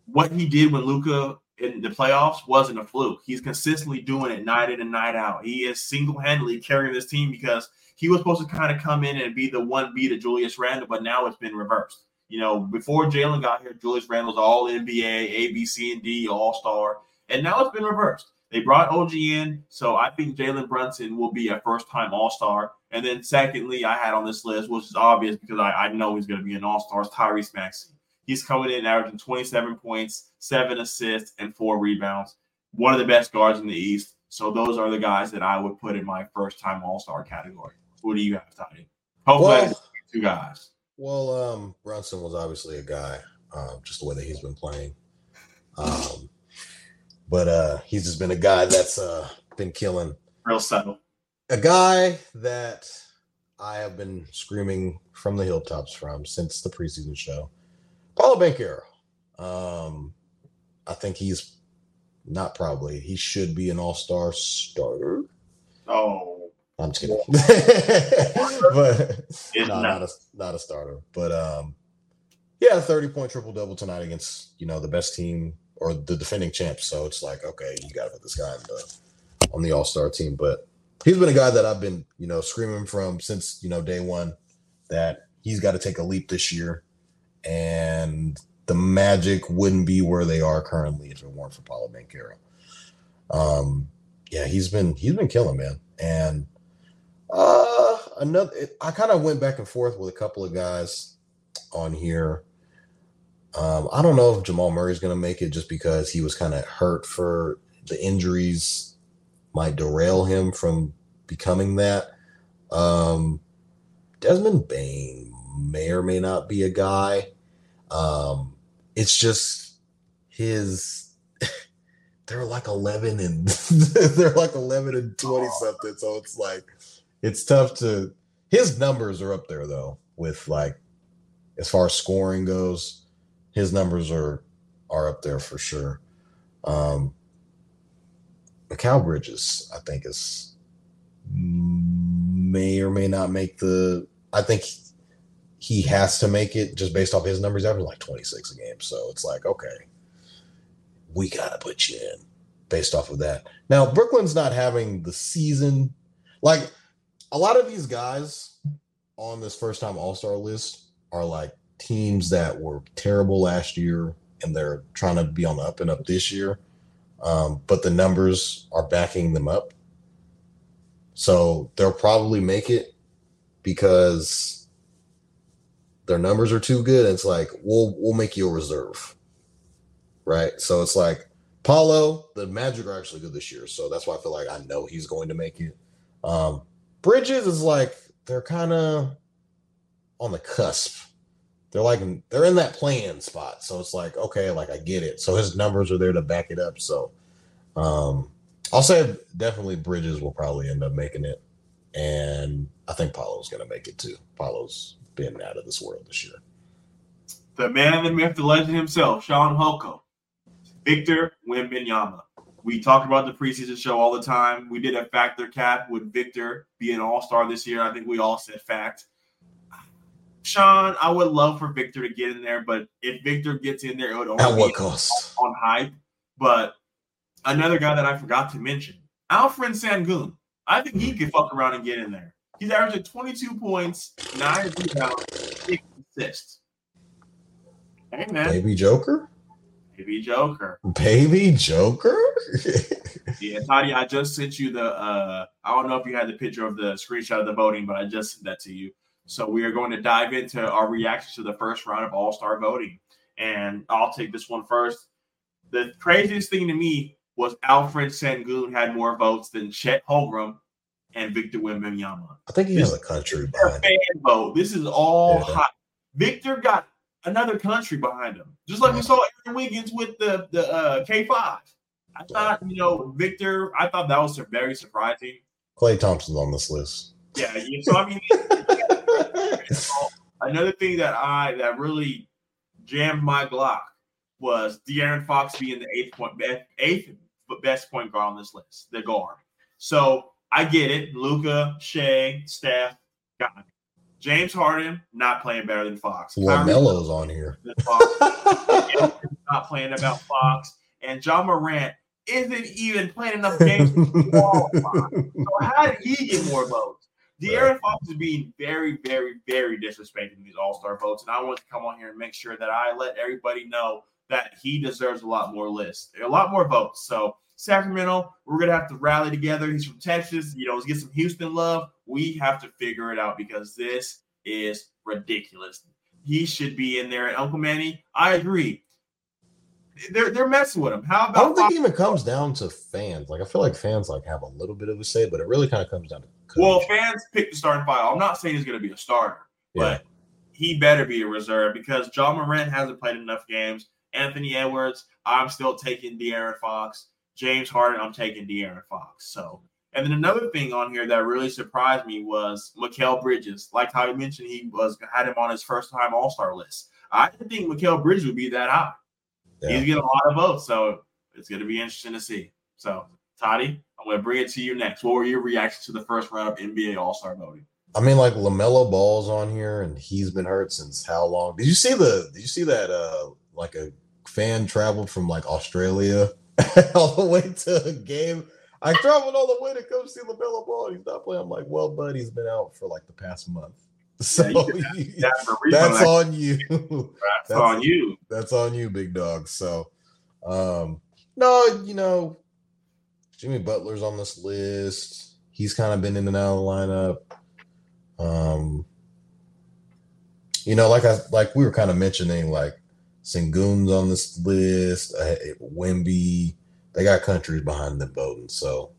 what he did when Luka in the playoffs wasn't a fluke. He's consistently doing it night in and night out. He is single handedly carrying this team because he was supposed to kind of come in and be the one B to Julius Randle, but now it's been reversed. You know, before Jalen got here, Julius Randle's all NBA, A, B, C, and D, all star. And now it's been reversed. They brought OG in, so I think Jalen Brunson will be a first time All Star. And then, secondly, I had on this list, which is obvious because I, I know he's going to be an All Star, is Tyrese Maxey. He's coming in averaging 27 points, seven assists, and four rebounds. One of the best guards in the East. So those are the guys that I would put in my first time All Star category. What do you have, Toddy? Hopefully, Well- two guys. Well, um, Brunson was obviously a guy, uh, just the way that he's been playing. Um, but uh, he's just been a guy that's uh, been killing. Real subtle. A guy that I have been screaming from the hilltops from since the preseason show. Paolo Banchero. Um, I think he's not probably. He should be an all-star starter. Oh, I'm just kidding. <laughs> but no, not. not a not a starter. But um, yeah, 30 point triple double tonight against you know the best team or the defending champs. So it's like, okay, you gotta put this guy in the on the all-star team. But he's been a guy that I've been, you know, screaming from since, you know, day one that he's got to take a leap this year. And the magic wouldn't be where they are currently if it weren't for Paolo Banchero. Um, yeah, he's been he's been killing, man. And uh another I kind of went back and forth with a couple of guys on here. Um, I don't know if Jamal Murray's gonna make it just because he was kind of hurt for the injuries might derail him from becoming that. Um Desmond Bane may or may not be a guy. Um, it's just his <laughs> they're like 11 and <laughs> they're like 11 and 20 something so it's like it's tough to his numbers are up there though with like as far as scoring goes his numbers are are up there for sure. Um Mikal Bridges I think is may or may not make the I think he has to make it just based off his numbers. He's averaging like 26 a game. So it's like okay we gotta put you in based off of that. Now, Brooklyn's not having the season. Like a lot of these guys on this first time All Star list are like teams that were terrible last year and they're trying to be on the up and up this year. Um, but the numbers are backing them up. So they'll probably make it because their numbers are too good. It's like we'll we'll make you a reserve right? So it's like Paolo, the Magic are actually good this year, so that's why I feel like I know he's going to make it. Um, Bridges is like they're kind of on the cusp. They're like they're in that playing spot, so it's like okay, like I get it. So his numbers are there to back it up. So um, I'll say definitely Bridges will probably end up making it, and I think Paolo's to make it too. Paolo's been out of this world this year. The man, the myth, the legend himself, Shaun Holkko, Victor Wembanyama. We talked about the preseason show all the time. We did a Fact or Cap. Would Victor be an all star this year? I think we all said fact. Shaun, I would love for Victor to get in there, but if Victor gets in there, it would only At what be cost? on hype. But another guy that I forgot to mention, Alperen Sengun. I think he could fuck around and get in there. He's averaging 22 points, nine rebounds, six assists. Hey man, Baby Joker, Baby Joker. Baby Joker. <laughs> Yeah, Toddy, I just sent you the uh I don't know if you had the picture of the screenshot of the voting, but I just sent that to you. So we are going to dive into our reaction to the first round of all-star voting. And I'll take this one first. The craziest thing to me was Alperen Sengun had more votes than Chet Holmgren and Victor Wembanyama. I think he has a country behind. fan vote. This is all Yeah. hot. Victor got another country behind him, just like we saw Aaron Wiggins with the the uh, K five. I thought you know Victor. I thought that was very surprising. Klay Thompson's on this list. Yeah. you- So I mean, <laughs> <laughs> another thing that I that really jammed my Glock was De'Aaron Fox being the eighth point eighth best point guard on this list, the guard. So I get it. Luka, Shai, Steph, God. James Harden not playing better than Fox. LaMelo's on here. <laughs> not playing about Fox. And Ja Morant isn't even playing enough games to qualify. So how did he get more votes? De'Aaron Fox is being very, very, very disrespected in these All Star votes, and I want to come on here and make sure that I let everybody know that he deserves a lot more lists, a lot more votes. So Sacramento, we're gonna have to rally together. He's from Texas, you know, let's get some Houston love. We have to figure it out because this is ridiculous. He should be in there. And Uncle Manny, I agree. They're they're messing with him. How about I don't think it even comes down to fans. Like I feel like fans like have a little bit of a say, but it really kind of comes down to. Well, fans pick the starting five. I'm not saying he's gonna be a starter, yeah. but he better be a reserve because Ja Morant hasn't played enough games. Anthony Edwards, I'm still taking De'Aaron Fox. James Harden, I'm taking De'Aaron Fox. So, and then another thing on here that really surprised me was Mikal Bridges. Like how you mentioned, he was had him on his first time All Star list. I didn't think Mikal Bridges would be that high. Yeah. He's getting a lot of votes, so it's going to be interesting to see. So, Toddy, I'm going to bring it to you next. What were your reactions to the first round of NBA All Star voting? I mean, like LaMelo Ball's on here, and he's been hurt since how long? Did you see the? Did you see that? Uh, like a fan traveled from like Australia <laughs> all the way to a game. I traveled all the way to come see LaMelo Ball. He's not playing. I'm like, well, buddy, he's been out for like the past month. <laughs> So yeah, <laughs> that's on you. That's, that's, on you. That's on you, big dog. So, um, no, you know, Jimmy Butler's on this list. He's kind of been in and out of the lineup. Um, you know, like I like we were kind of mentioning, like Sengun's on this list. Uh, Wemby. They got countries behind them voting, so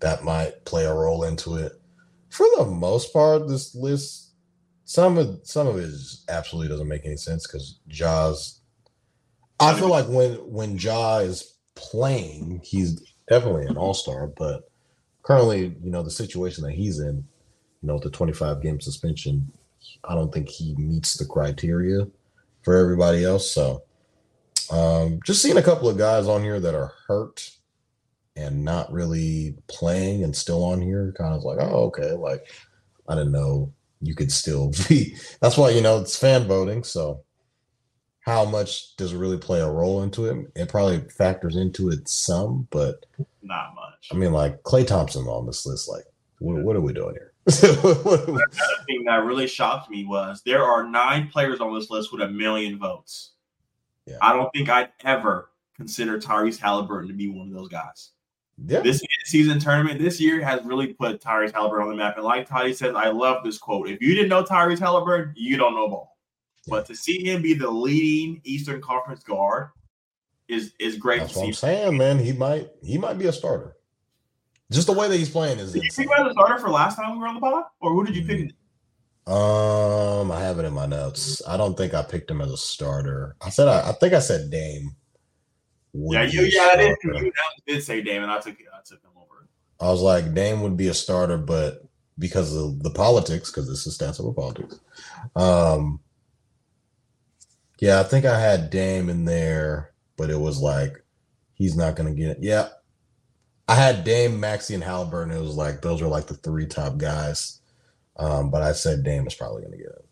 that might play a role into it. For the most part, this list, some of some of it absolutely doesn't make any sense because Ja's. I feel like when when Ja is playing, he's definitely an all star, but currently, you know, the situation that he's in, you know, the 25 game suspension, I don't think he meets the criteria for everybody else. So um, just seeing a couple of guys on here that are hurt and not really playing and still on here, kind of like, oh, okay. Like, I didn't know you could still <laughs> be. That's why, you know, it's fan voting. So how much does it really play a role into it? It probably factors into it some, but not much. I mean, like Klay Thompson on this list, like, what, what are we doing here? <laughs> Another thing that really shocked me was there are nine players on this list with a million votes. Yeah. I don't think I'd ever consider Tyrese Halliburton to be one of those guys. Yeah. This season tournament this year has really put Tyrese Halliburton on the map. And like Toddy says, I love this quote. If you didn't know Tyrese Halliburton, you don't know ball. But to see him be the leading Eastern Conference guard is is great. That's what I'm saying, man. He might he might be a starter. Just the way that he's playing is. Did you pick him as a starter for last time we were on the pod, or who did you pick? Um, I have it in my notes. I don't think I picked him as a starter. I said I, I think I said Dame. Yeah, you yeah, I did. You did say Dame, and I took I took him over. I was like, Dame would be a starter, but because of the politics, because this is stats over politics. Um, yeah, I think I had Dame in there, but it was like he's not to get. It. Yeah, I had Dame, Maxey, and Halliburton. It was like those were like the three top guys. Um, but I said Dame was probably to get it.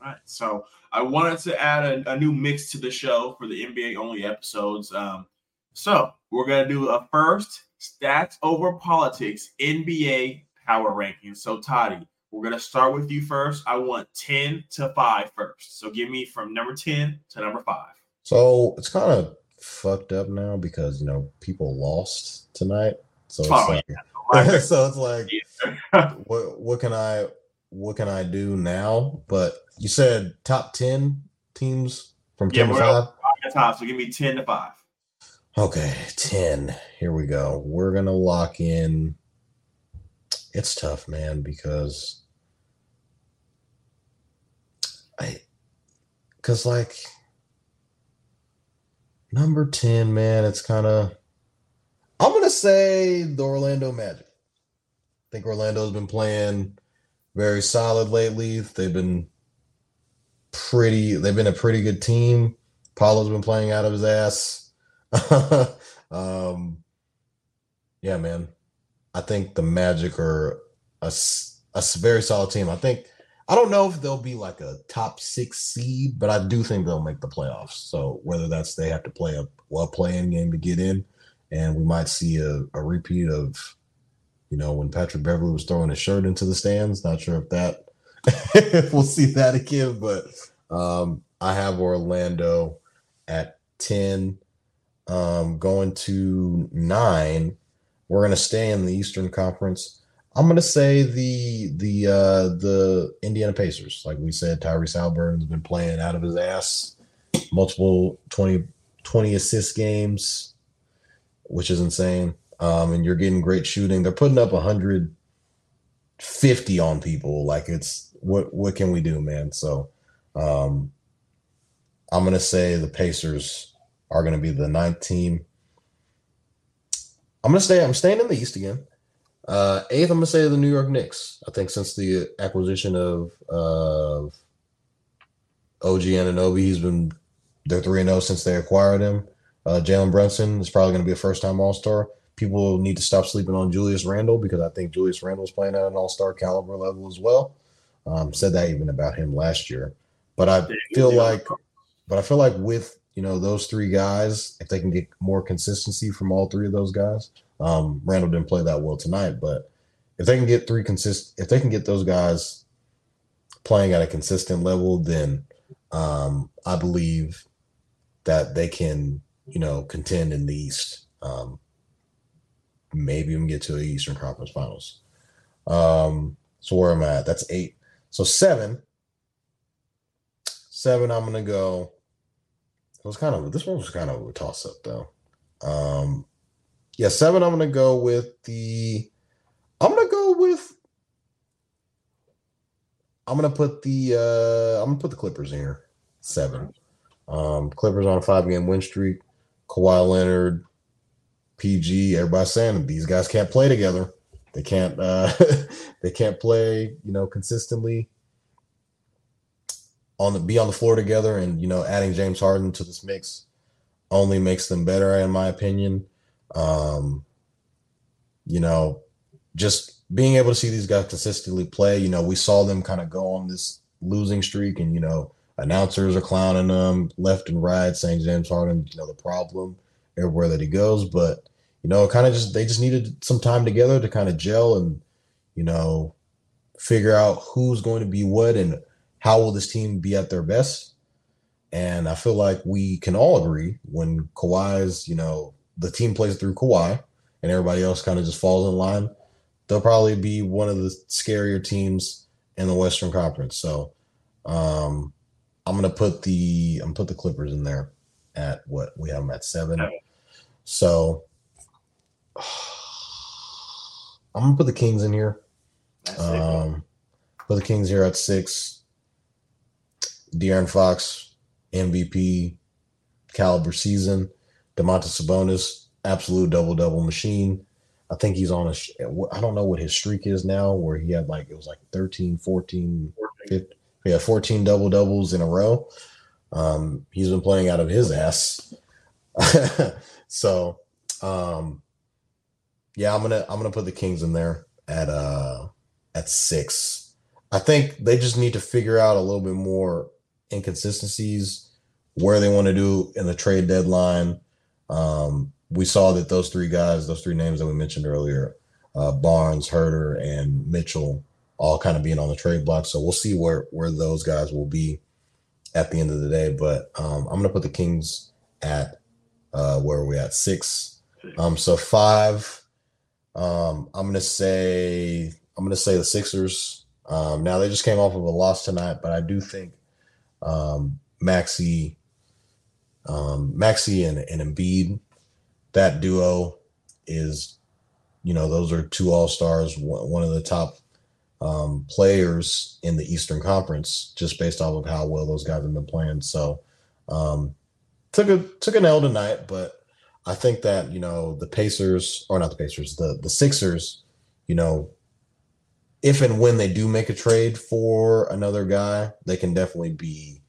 All right. So I wanted to add a, a, new mix to the show for the NBA only episodes. Um, so we're to do a first stats over politics NBA power ranking. So, Toddy, we're going to start with you first. I want 10 to 5 first. So give me from number 10 to number 5. So it's kind of fucked up now because you know people lost tonight. So it's oh, like, yeah. <laughs> so it's like, <laughs> what what can I what can I do now? But you said top ten teams from ten yeah, to five. Top, so give me ten to five. Okay, ten. Here we go. We're gonna lock in. It's tough, man, because I, because like Number 10, man, it's kind of. I'm to say the Orlando Magic. I think Orlando's been playing very solid lately. They've been pretty, they've been a pretty good team. Paolo's been playing out of his ass. <laughs> um, yeah, man. I think the Magic are a, a very solid team. I think I don't know if they'll be like a top six seed, but I do think they'll make the playoffs. So whether that's they have to play a well playing game to get in, and we might see a, a repeat of, you know, when Patrick Beverley was throwing his shirt into the stands. Not sure if that <laughs> if we'll see that again, but um, I have Orlando at ten, um, going to nine. We're gonna stay in the Eastern Conference. I'm gonna say the the uh the Indiana Pacers. Like we said, Tyrese Halliburton's been playing out of his ass, multiple 20, 20 assist games, which is insane. Um, and you're getting great shooting. They're putting up 150 on people. Like it's what what can we do, man? So um I'm gonna say the Pacers are gonna be the ninth team. I'm gonna stay. I'm staying in the East again. Uh, eighth, I'm gonna say the New York Knicks. I think since the acquisition of of OG Anunoby, he's been they're three and zero since they acquired him. Uh, Jalen Brunson is probably gonna be a first time All Star. People need to stop sleeping on Julius Randle because I think Julius Randle is playing at an All Star caliber level as well. Um, said that even about him last year, but I feel like, but I feel like with you know those three guys, if they can get more consistency from all three of those guys, um, Randle didn't play that well tonight, but if they can get three consist, if they can get those guys playing at a consistent level, then um, I believe that they can, you know, contend in the East. Um, maybe even get to the Eastern Conference Finals. Um, so where am I at? That's eight. So seven. Seven, I'm gonna go. It was kind of this one was kind of a toss up though. Um, yeah, seven. I'm gonna go with the. I'm gonna go with. I'm gonna put the. uh I'm gonna put the Clippers in here. Seven. Um, Clippers on a five game win streak. Kawhi Leonard, PG. Everybody's saying these guys can't play together. They can't. uh <laughs> They can't play. You know, consistently on the be on the floor together, and you know, adding James Harden to this mix only makes them better, in my opinion. Um, you know, just being able to see these guys consistently play, you know, we saw them kind of go on this losing streak, and you know, announcers are clowning them left and right, saying James Harden, you know, the problem everywhere that he goes. But you know, kind of just they just needed some time together to kind of gel and you know figure out who's going to be what and how will this team be at their best. And I feel like we can all agree when Kawhi's, you know, the team plays through Kawhi and everybody else kind of just falls in line, they'll probably be one of the scarier teams in the Western Conference. So um I'm gonna put the I'm gonna put the Clippers in there at what we have them at seven. So <sighs> I'm gonna put the Kings in here. Um, put the Kings here at six. De'Aaron Fox, MVP caliber season. Domantas Sabonis, absolute double double machine. I think he's on a, I don't know what his streak is now, where he had like it was like 13, 14, 15, yeah, 14 double doubles in a row. Um, he's been playing out of his ass. <laughs> so, um, yeah, I'm gonna I'm gonna put the Kings in there at uh at six. I think they just need to figure out a little bit more inconsistencies where they want to do in the trade deadline. Um, we saw that those three guys, those three names that we mentioned earlier, uh, Barnes, Huerter, and Mitchell, all kind of being on the trade block. So we'll see where where those guys will be at the end of the day. But um, I'm gonna put the Kings at uh, where are we at six. Um, so five. Um, I'm gonna say I'm gonna say the Sixers. Um, now they just came off of a loss tonight, but I do think um, Maxey, um, Maxey and, and Embiid, that duo is, you know, those are two All Stars, one, of the top um, players in the Eastern Conference, just based off of how well those guys have been playing. So um, took a took an L tonight, but I think that you know the Pacers or not the Pacers, the the Sixers, you know, if and when they do make a trade for another guy, they can definitely be,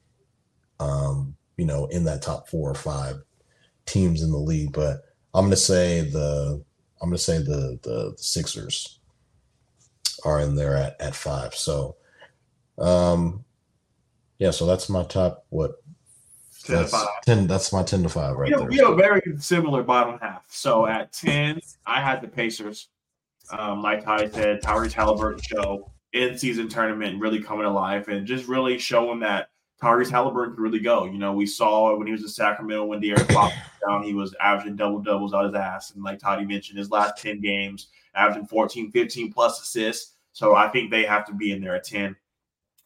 um, you know, in that top four or five teams in the league. But I'm gonna say the I'm gonna say the the, the Sixers are in there at, at five. So um yeah, so that's my top what 10 to that's five. 10 that's my 10 to 5 right we, there. we have a very similar bottom half. So at 10, I had the Pacers. Um, like Ty said, Tyrese Halliburton show in season tournament really coming alive and just really showing that Tyrese Halliburton can really go. You know, we saw when he was in Sacramento when De'Aaron Fox was <laughs> down, he was averaging double doubles out his ass. And like Toddy mentioned, his last 10 games, averaging 14, 15 plus assists. So I think they have to be in there at 10.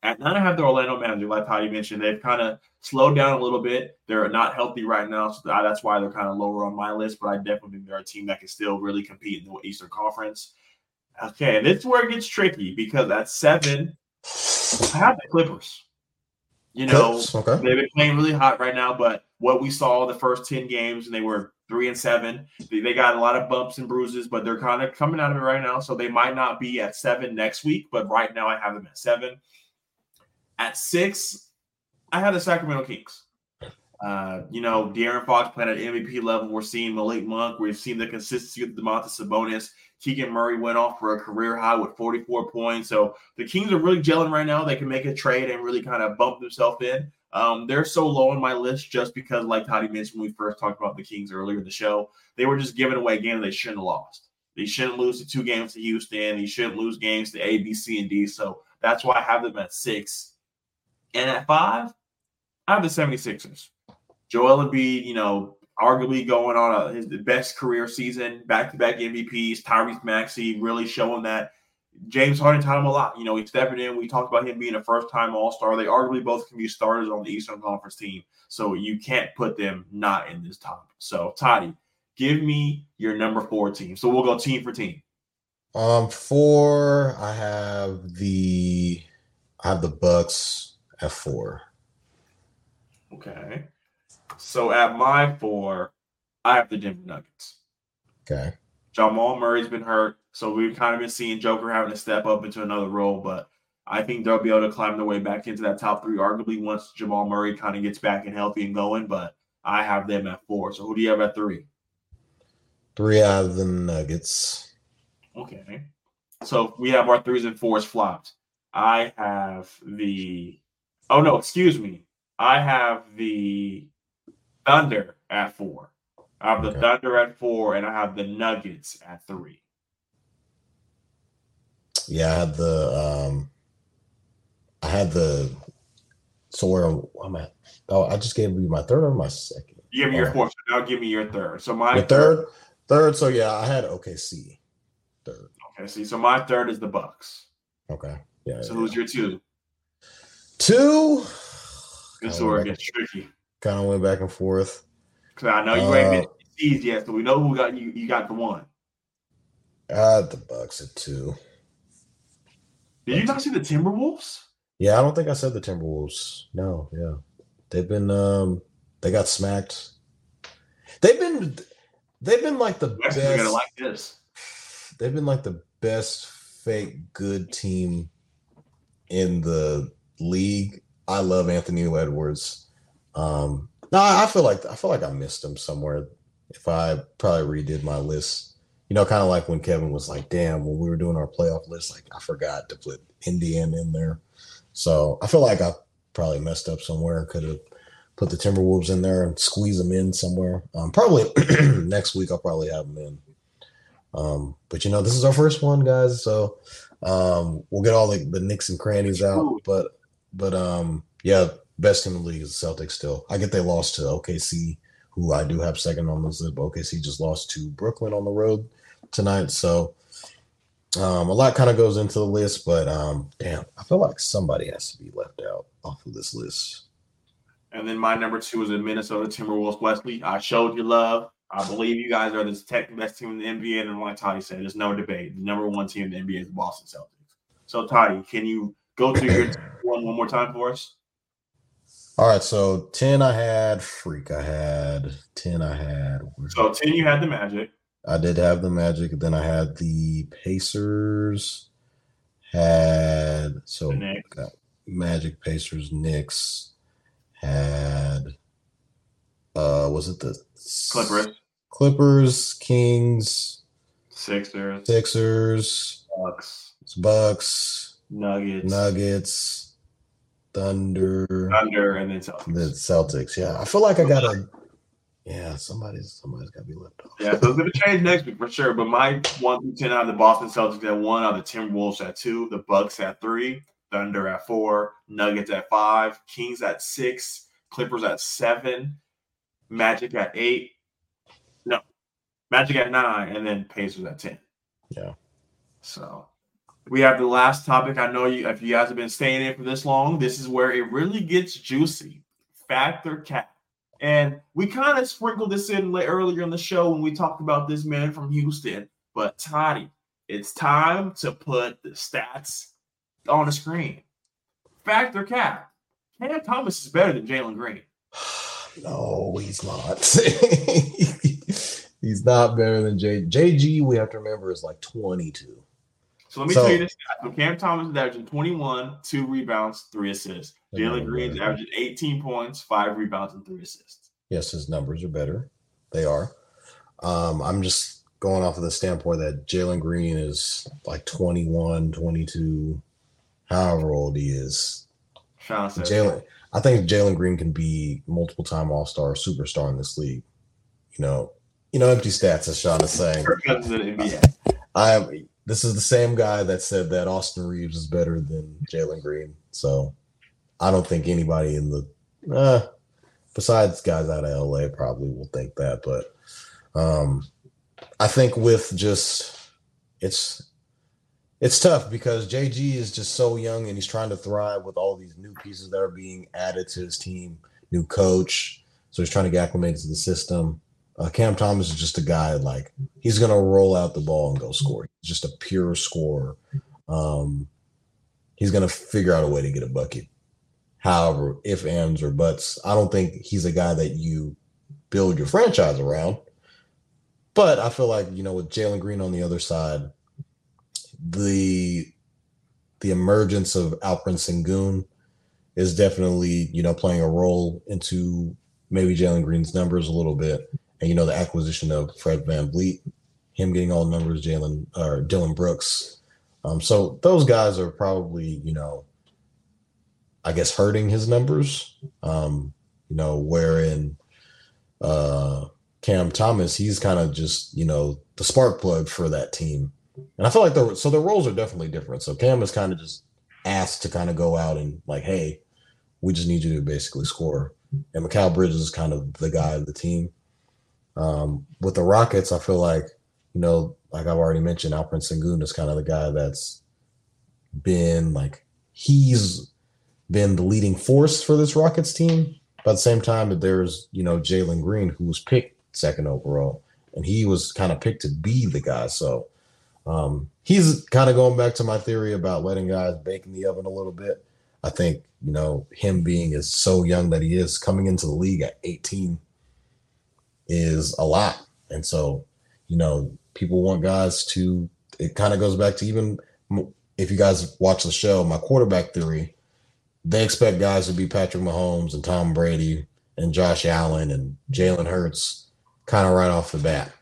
At nine, I have the Orlando Magic, like Patty mentioned. They've kind of slowed down a little bit. They're not healthy right now, so that's why they're kind of lower on my list. But I definitely think they're a team that can still really compete in the Eastern Conference. Okay, and this is where it gets tricky because at seven, I have the Clippers. You know, Clips, okay. they've been playing really hot right now, but what we saw the first 10 games, and they were three and seven, they, they got a lot of bumps and bruises, but they're kind of coming out of it right now. So they might not be at seven next week, but right now I have them at seven. At six, I have the Sacramento Kings. Uh, you know, De'Aaron Fox playing at MVP level. We're seeing Malik Monk. We've seen the consistency of Domantas Sabonis. Keegan Murray went off for a career high with 44 points. So the Kings are really gelling right now. They can make a trade and really kind of bump themselves in. Um, they're so low on my list just because, like Toddy mentioned when we first talked about the Kings earlier in the show, they were just giving away games they shouldn't have lost. They shouldn't lose the two games to Houston. They shouldn't lose games to A, B, C, and D. So that's why I have them at six. And at five, I have the 76ers. Joel Embiid, you know, arguably going on a, his best career season, back-to-back MVPs. Tyrese Maxey really showing that. James Harden taught him a lot. You know, he stepped in. We talked about him being a first-time All-Star. They arguably both can be starters on the Eastern Conference team, so you can't put them not in this top. So, Toddy, give me your number four team. So we'll go team for team. Um, four, I have the I have the Bucks at four. Okay. So at my four, I have the Denver Nuggets. Okay. Jamal Murray's been hurt, so we've kind of been seeing Joker having to step up into another role, but I think they'll be able to climb their way back into that top three, arguably once Jamal Murray kind of gets back and healthy and going. But I have them at four. So who do you have at three? Three out of the Nuggets. Okay. So we have our threes and fours flopped. I have the oh no, excuse me. I have the Thunder at four. I have the Okay. Thunder at four, and I have the Nuggets at three. Yeah, I had the um I had the so where I'm at. Oh, I just gave you my third or my second. You give me your Oh, fourth, so now give me your third. So my Your third, third. So yeah, I had OKC. Third. Okay, see, so my third is the Bucks. Okay. Yeah. So who's your two? Two. This is where it gets tricky. Kind of went back and forth. Because I know you ain't been C's yet, so we know who got you. You got the one. Had the Bucks at two. Did you not see the Timberwolves? Yeah, I don't think I said the Timberwolves. No, yeah. They've been um they got smacked. They've been they've been like the West is gonna best like this. they've been like the best fake good team in the league. I love Anthony Edwards. Um no, I feel like I feel like I missed him somewhere. If I probably redid my list, you know, kind of like when Kevin was like, "Damn," when we were doing our playoff list, like I forgot to put Indiana in there. So I feel like I probably messed up somewhere. Could have put the Timberwolves in there and squeeze them in somewhere. Um, probably <clears throat> next week I'll probably have them in. Um, but you know, this is our first one, guys. So um, we'll get all the, the nicks and crannies out. But but um, yeah, best team in the league is the Celtics still. I get they lost to OKC, who I do have second on this list, but OKC just lost to Brooklyn on the road tonight. So um, a lot kind of goes into the list, but um, damn, I feel like somebody has to be left out off of this list. And then my number two is the Minnesota Timberwolves. Wesley, I showed you love. I believe you guys are the tech best team in the NBA, and like Toddy said, there's no debate. The number one team in the NBA is the Boston Celtics. So, Toddy, can you go through your <clears throat> one one more time for us? All right, so 10 I had Freak. I had 10 I had So, ten, you had the Magic. I did have the Magic. Then I had the Pacers. Had so Magic, Pacers, Knicks. Had uh, was it the Clippers, Clippers, Kings, Sixers, Sixers, Bucks, Bucks, Nuggets, Nuggets, Thunder, Thunder, and then Celtics. the Celtics. Yeah, I feel like I gotta. Yeah, somebody's somebody's got to be left off. Yeah, so it's gonna change next week for sure. But my one through ten out of the Boston Celtics at one, are the Timberwolves at two, the Bucks at three, Thunder at four, Nuggets at five, Kings at six, Clippers at seven, Magic at eight, no, Magic at nine, and then Pacers at ten. Yeah. So we have the last topic. I know you if you guys have been staying in for this long, this is where it really gets juicy. Fact or Cap. And we kind of sprinkled this in earlier in the show when we talked about this man from Houston. But Toddy, it's time to put the stats on the screen. Fact or Cap. Cam Thomas is better than Jalen Green. <sighs> No, he's not. <laughs> he's not better than J. JG. We have to remember is like 22. So let me So- tell you this. So Cam Thomas is averaging 21, two rebounds, three assists. Jalen Green's averaging 18 points, five rebounds, and three assists. Yes, his numbers are better. They are. Um, I'm just going off of the standpoint that Jalen Green is like 21, 22, however old he is. Jalen, I think Jalen Green can be multiple time All Star, superstar in this league. You know, you know, empty stats, as Shaun is saying. Kirk Cousins in the NBA. I am. This is the same guy that said that Austin Reaves is better than Jalen Green. So I don't think anybody in the uh, besides guys out of LA probably will think that. But um, I think with just it's it's tough because JG is just so young and he's trying to thrive with all these new pieces that are being added to his team, new coach. So he's trying to get acclimated to the system. Uh, Cam Thomas is just a guy like he's gonna roll out the ball and go score. He's just a pure scorer. Um, he's gonna figure out a way to get a bucket. However, if ands or buts, I don't think he's a guy that you build your franchise around. But I feel like you know with Jalen Green on the other side, the the emergence of Alperen Sengun is definitely you know playing a role into maybe Jalen Green's numbers a little bit, and you know the acquisition of Fred VanVleet, him getting all the numbers, Jalen or Dillon Brooks. Um, so those guys are probably you know, I guess hurting his numbers. Um, you know, wherein uh, Cam Thomas, he's kind of just you know the spark plug for that team. And I feel like the so the roles are definitely different. So Cam is kind of just asked to kind of go out and like, hey, we just need you to basically score. And Mikal Bridges is kind of the guy of the team. Um, with the Rockets, I feel like, you know, like I've already mentioned, Alperen Sengun is kind of the guy that's been like he's been the leading force for this Rockets team. But at the same time, there's you know Jalen Green who was picked second overall, and he was kind of picked to be the guy. So um, he's kind of going back to my theory about letting guys bake in the oven a little bit. I think you know him being is so young that he is coming into the league at 18 is a lot, and so you know people want guys to. It kind of goes back to even if you guys watch the show, my quarterback theory. They expect guys to be Patrick Mahomes and Tom Brady and Josh Allen and Jalen Hurts kind of right off the bat.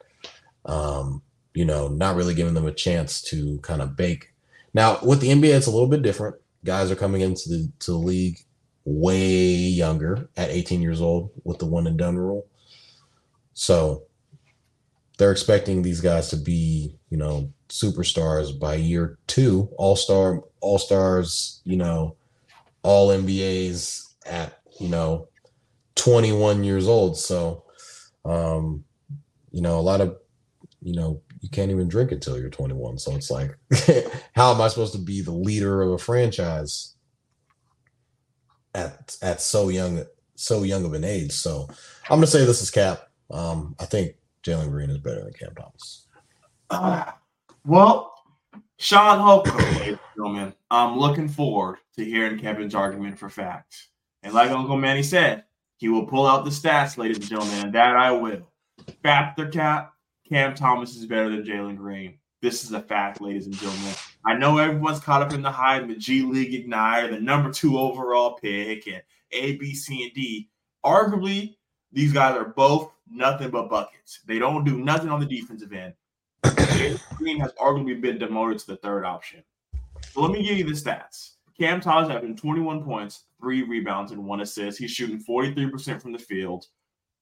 Um, you know, not really giving them a chance to kind of bake. Now, with the NBA, it's a little bit different. Guys are coming into the to the league way younger at 18 years old with the one and done rule. So they're expecting these guys to be, you know, superstars by year two, all-star, all-stars, you know, all NBAs at, you know, 21 years old. So um, you know, a lot of, you know, you can't even drink until you're 21. So it's like, <laughs> how am I supposed to be the leader of a franchise at at so young, so young of an age? So I'm gonna say this is Cap. Um, I think Jalen Green is better than Cam Thomas. Uh, well, Shaun Holkko, <coughs> ladies and gentlemen, I'm looking forward to hearing Kevin's argument for fact. And like Uncle Manny said, he will pull out the stats, ladies and gentlemen, and that I will. Fact or Cap, Cam Thomas is better than Jalen Green. This is a fact, ladies and gentlemen. I know everyone's caught up in the hype, the G League Ignite, the number two overall pick, and A, B, C, and D. Arguably, These guys are both nothing but buckets. They don't do nothing on the defensive end. <clears throat> Green has arguably been demoted to the third option. So let me give you the stats. Cam Thomas having 21 points, three rebounds, and one assist. He's shooting 43% from the field,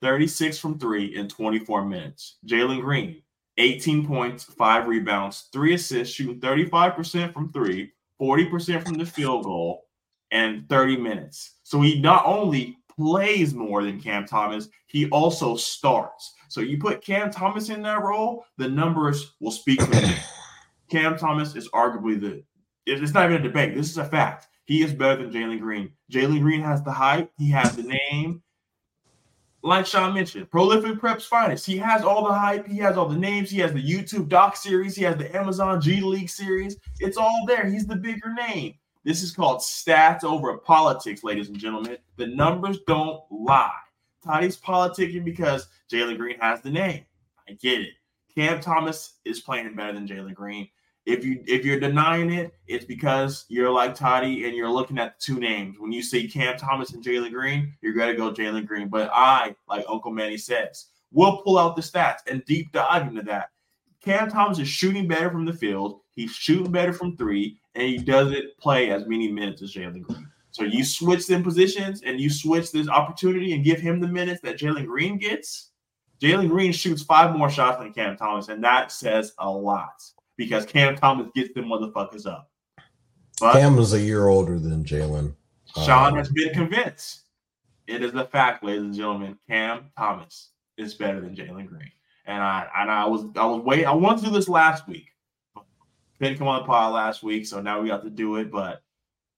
36 from three in 24 minutes. Jalen Green, 18 points, five rebounds, three assists, shooting 35% from three, 40% from the field goal, and 30 minutes. So he not only plays more than Cam Thomas, he also starts. So you put Cam Thomas in that role, the numbers will speak for him. <clears throat> Cam Thomas is arguably the it's not even a debate. This is a fact. He is better than Jalen Green. Jalen Green has the hype, he has the name. Like Shaun mentioned, prolific preps finest. He has all the hype, he has all the names, he has the YouTube doc series, he has the Amazon G League series. It's all there. He's the bigger name. This is called stats over politics, ladies and gentlemen. The numbers don't lie. Toddy's politicking because Jalen Green has the name. I get it. Cam Thomas is playing better than Jalen Green. If you if you're denying it, it's because you're like Toddy and you're looking at the two names. When you see Cam Thomas and Jalen Green, you're gonna go Jalen Green. But I, like Uncle Manny says, will pull out the stats and deep dive into that. Cam Thomas is shooting better from the field. He's shooting better from three, and he doesn't play as many minutes as Jalen Green. So you switch them positions and you switch this opportunity and give him the minutes that Jalen Green gets. Jalen Green shoots five more shots than Cam Thomas, and that says a lot because Cam Thomas gets them motherfuckers up. But Cam is a year older than Jalen. Shaun um, has been convinced. It is a fact, ladies and gentlemen. Cam Thomas is better than Jalen Green, and I and I was I was wait I wanted to do this last week. Didn't come on the pod last week, so now we got to do it. But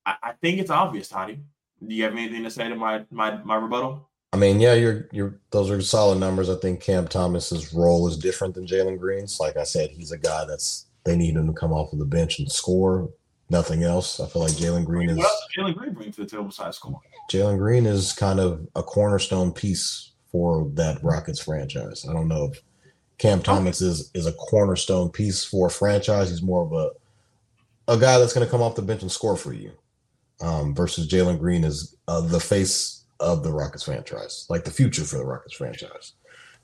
I, I think it's obvious, Toddy. Do you have anything to say to my my my rebuttal? I mean, yeah, you're you're those are solid numbers. I think Cam Thomas's role is different than Jalen Green's. Like I said, he's a guy that's they need him to come off of the bench and score. Nothing else. I feel like Jalen Green is. Jalen Green bring to the table besides scoring? Jalen Green is kind of a cornerstone piece for that Rockets franchise. I don't know if Cam Thomas is is a cornerstone piece for a franchise. He's more of a a guy that's going to come off the bench and score for you. Um, versus Jalen Green is uh, the face of the Rockets franchise, like the future for the Rockets franchise.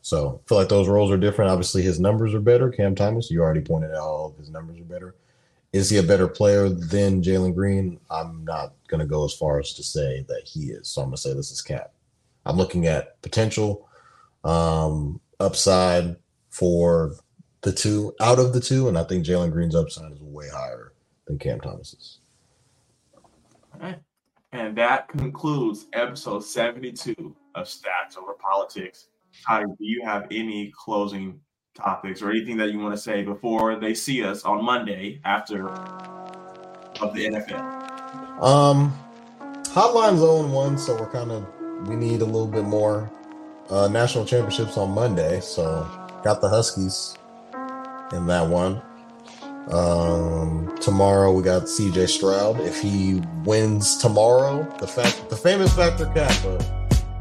So I feel like those roles are different. Obviously, his numbers are better. Cam Thomas, you already pointed out all of his numbers are better. Is he a better player than Jalen Green? I'm not going to go as far as to say that he is. So I'm going to say this is Cap. I'm looking at potential um, upside for the two out of the two, and I think Jalen Green's upside is way higher than Cam Thomas's. All right. And that concludes episode 72 of Stats Over Politics. Ty, do you have any closing topics or anything that you want to say before they see us on Monday after of the NFL? Um, Hotline's 0 1, so we're kind of we need a little bit more. Uh, national championships on Monday, so got the Huskies in that one. Um, tomorrow we got CJ Stroud. If he wins tomorrow, the fact the famous factor Kappa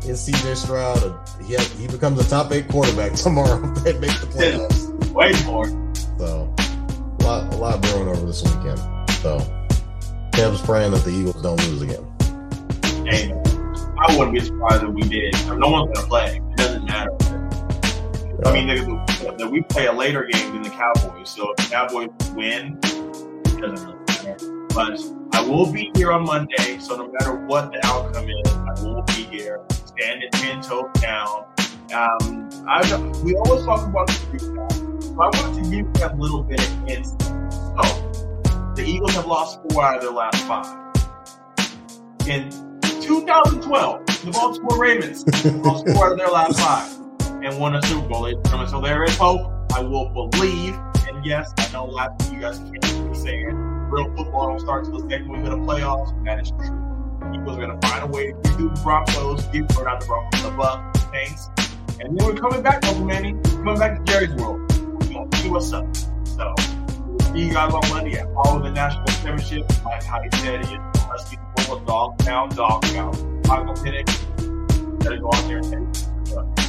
is CJ Stroud. He has, he becomes a top eight quarterback <laughs> tomorrow. they make the playoffs. <laughs> Way more. So a lot a lot brewing over this weekend. So Kev's praying that the Eagles don't lose again. Hey, I wouldn't be surprised if we did. No one's gonna play. It doesn't matter. I mean, that we play a later game than the Cowboys. So if the Cowboys win, it doesn't really matter. But I will be here on Monday. So no matter what the outcome is, I will be here, standing ten toes down. Um, I we always talk about the recap. So I wanted to give you a little bit of insight. So the Eagles have lost four out of their last five. In 2012, the Baltimore Ravens <laughs> lost four out of their last five and won a Super Bowl. So there is hope. I will believe. And yes, I know a lot of you guys can't be saying real football don't start till the second week of the playoffs. That is true. Eagles are going to find a way to do the Broncos, get or not the Broncos, the Bucks, the Saints. And then we're coming back, Uncle Manny. Coming back to Jerry's world. We're going to see what's up. So we'll see you guys on Monday at all of the national championship. Like how he said it. Let's get the dog pound, dog pound. Michael Penix. Gotta go out there and take it.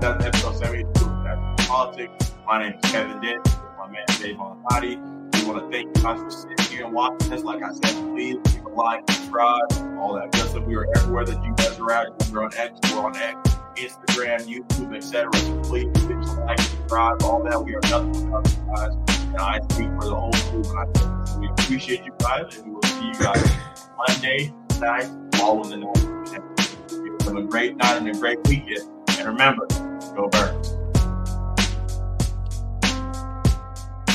That's episode 72. That's politics. My name is Kevin Dent. My man Dave Montati. We want to thank you guys for sitting here and watching us. Like I said, please leave a like, subscribe, all that good stuff. We are everywhere that you guys are at. We're on X, we're on X, Instagram, YouTube, etc. So please hit the like, subscribe, all that. We are nothing without you guys. And I speak for the whole group. And I we appreciate you guys, and we will see you guys Monday night, following the night. Have a great night and a great weekend. And remember, go Birds.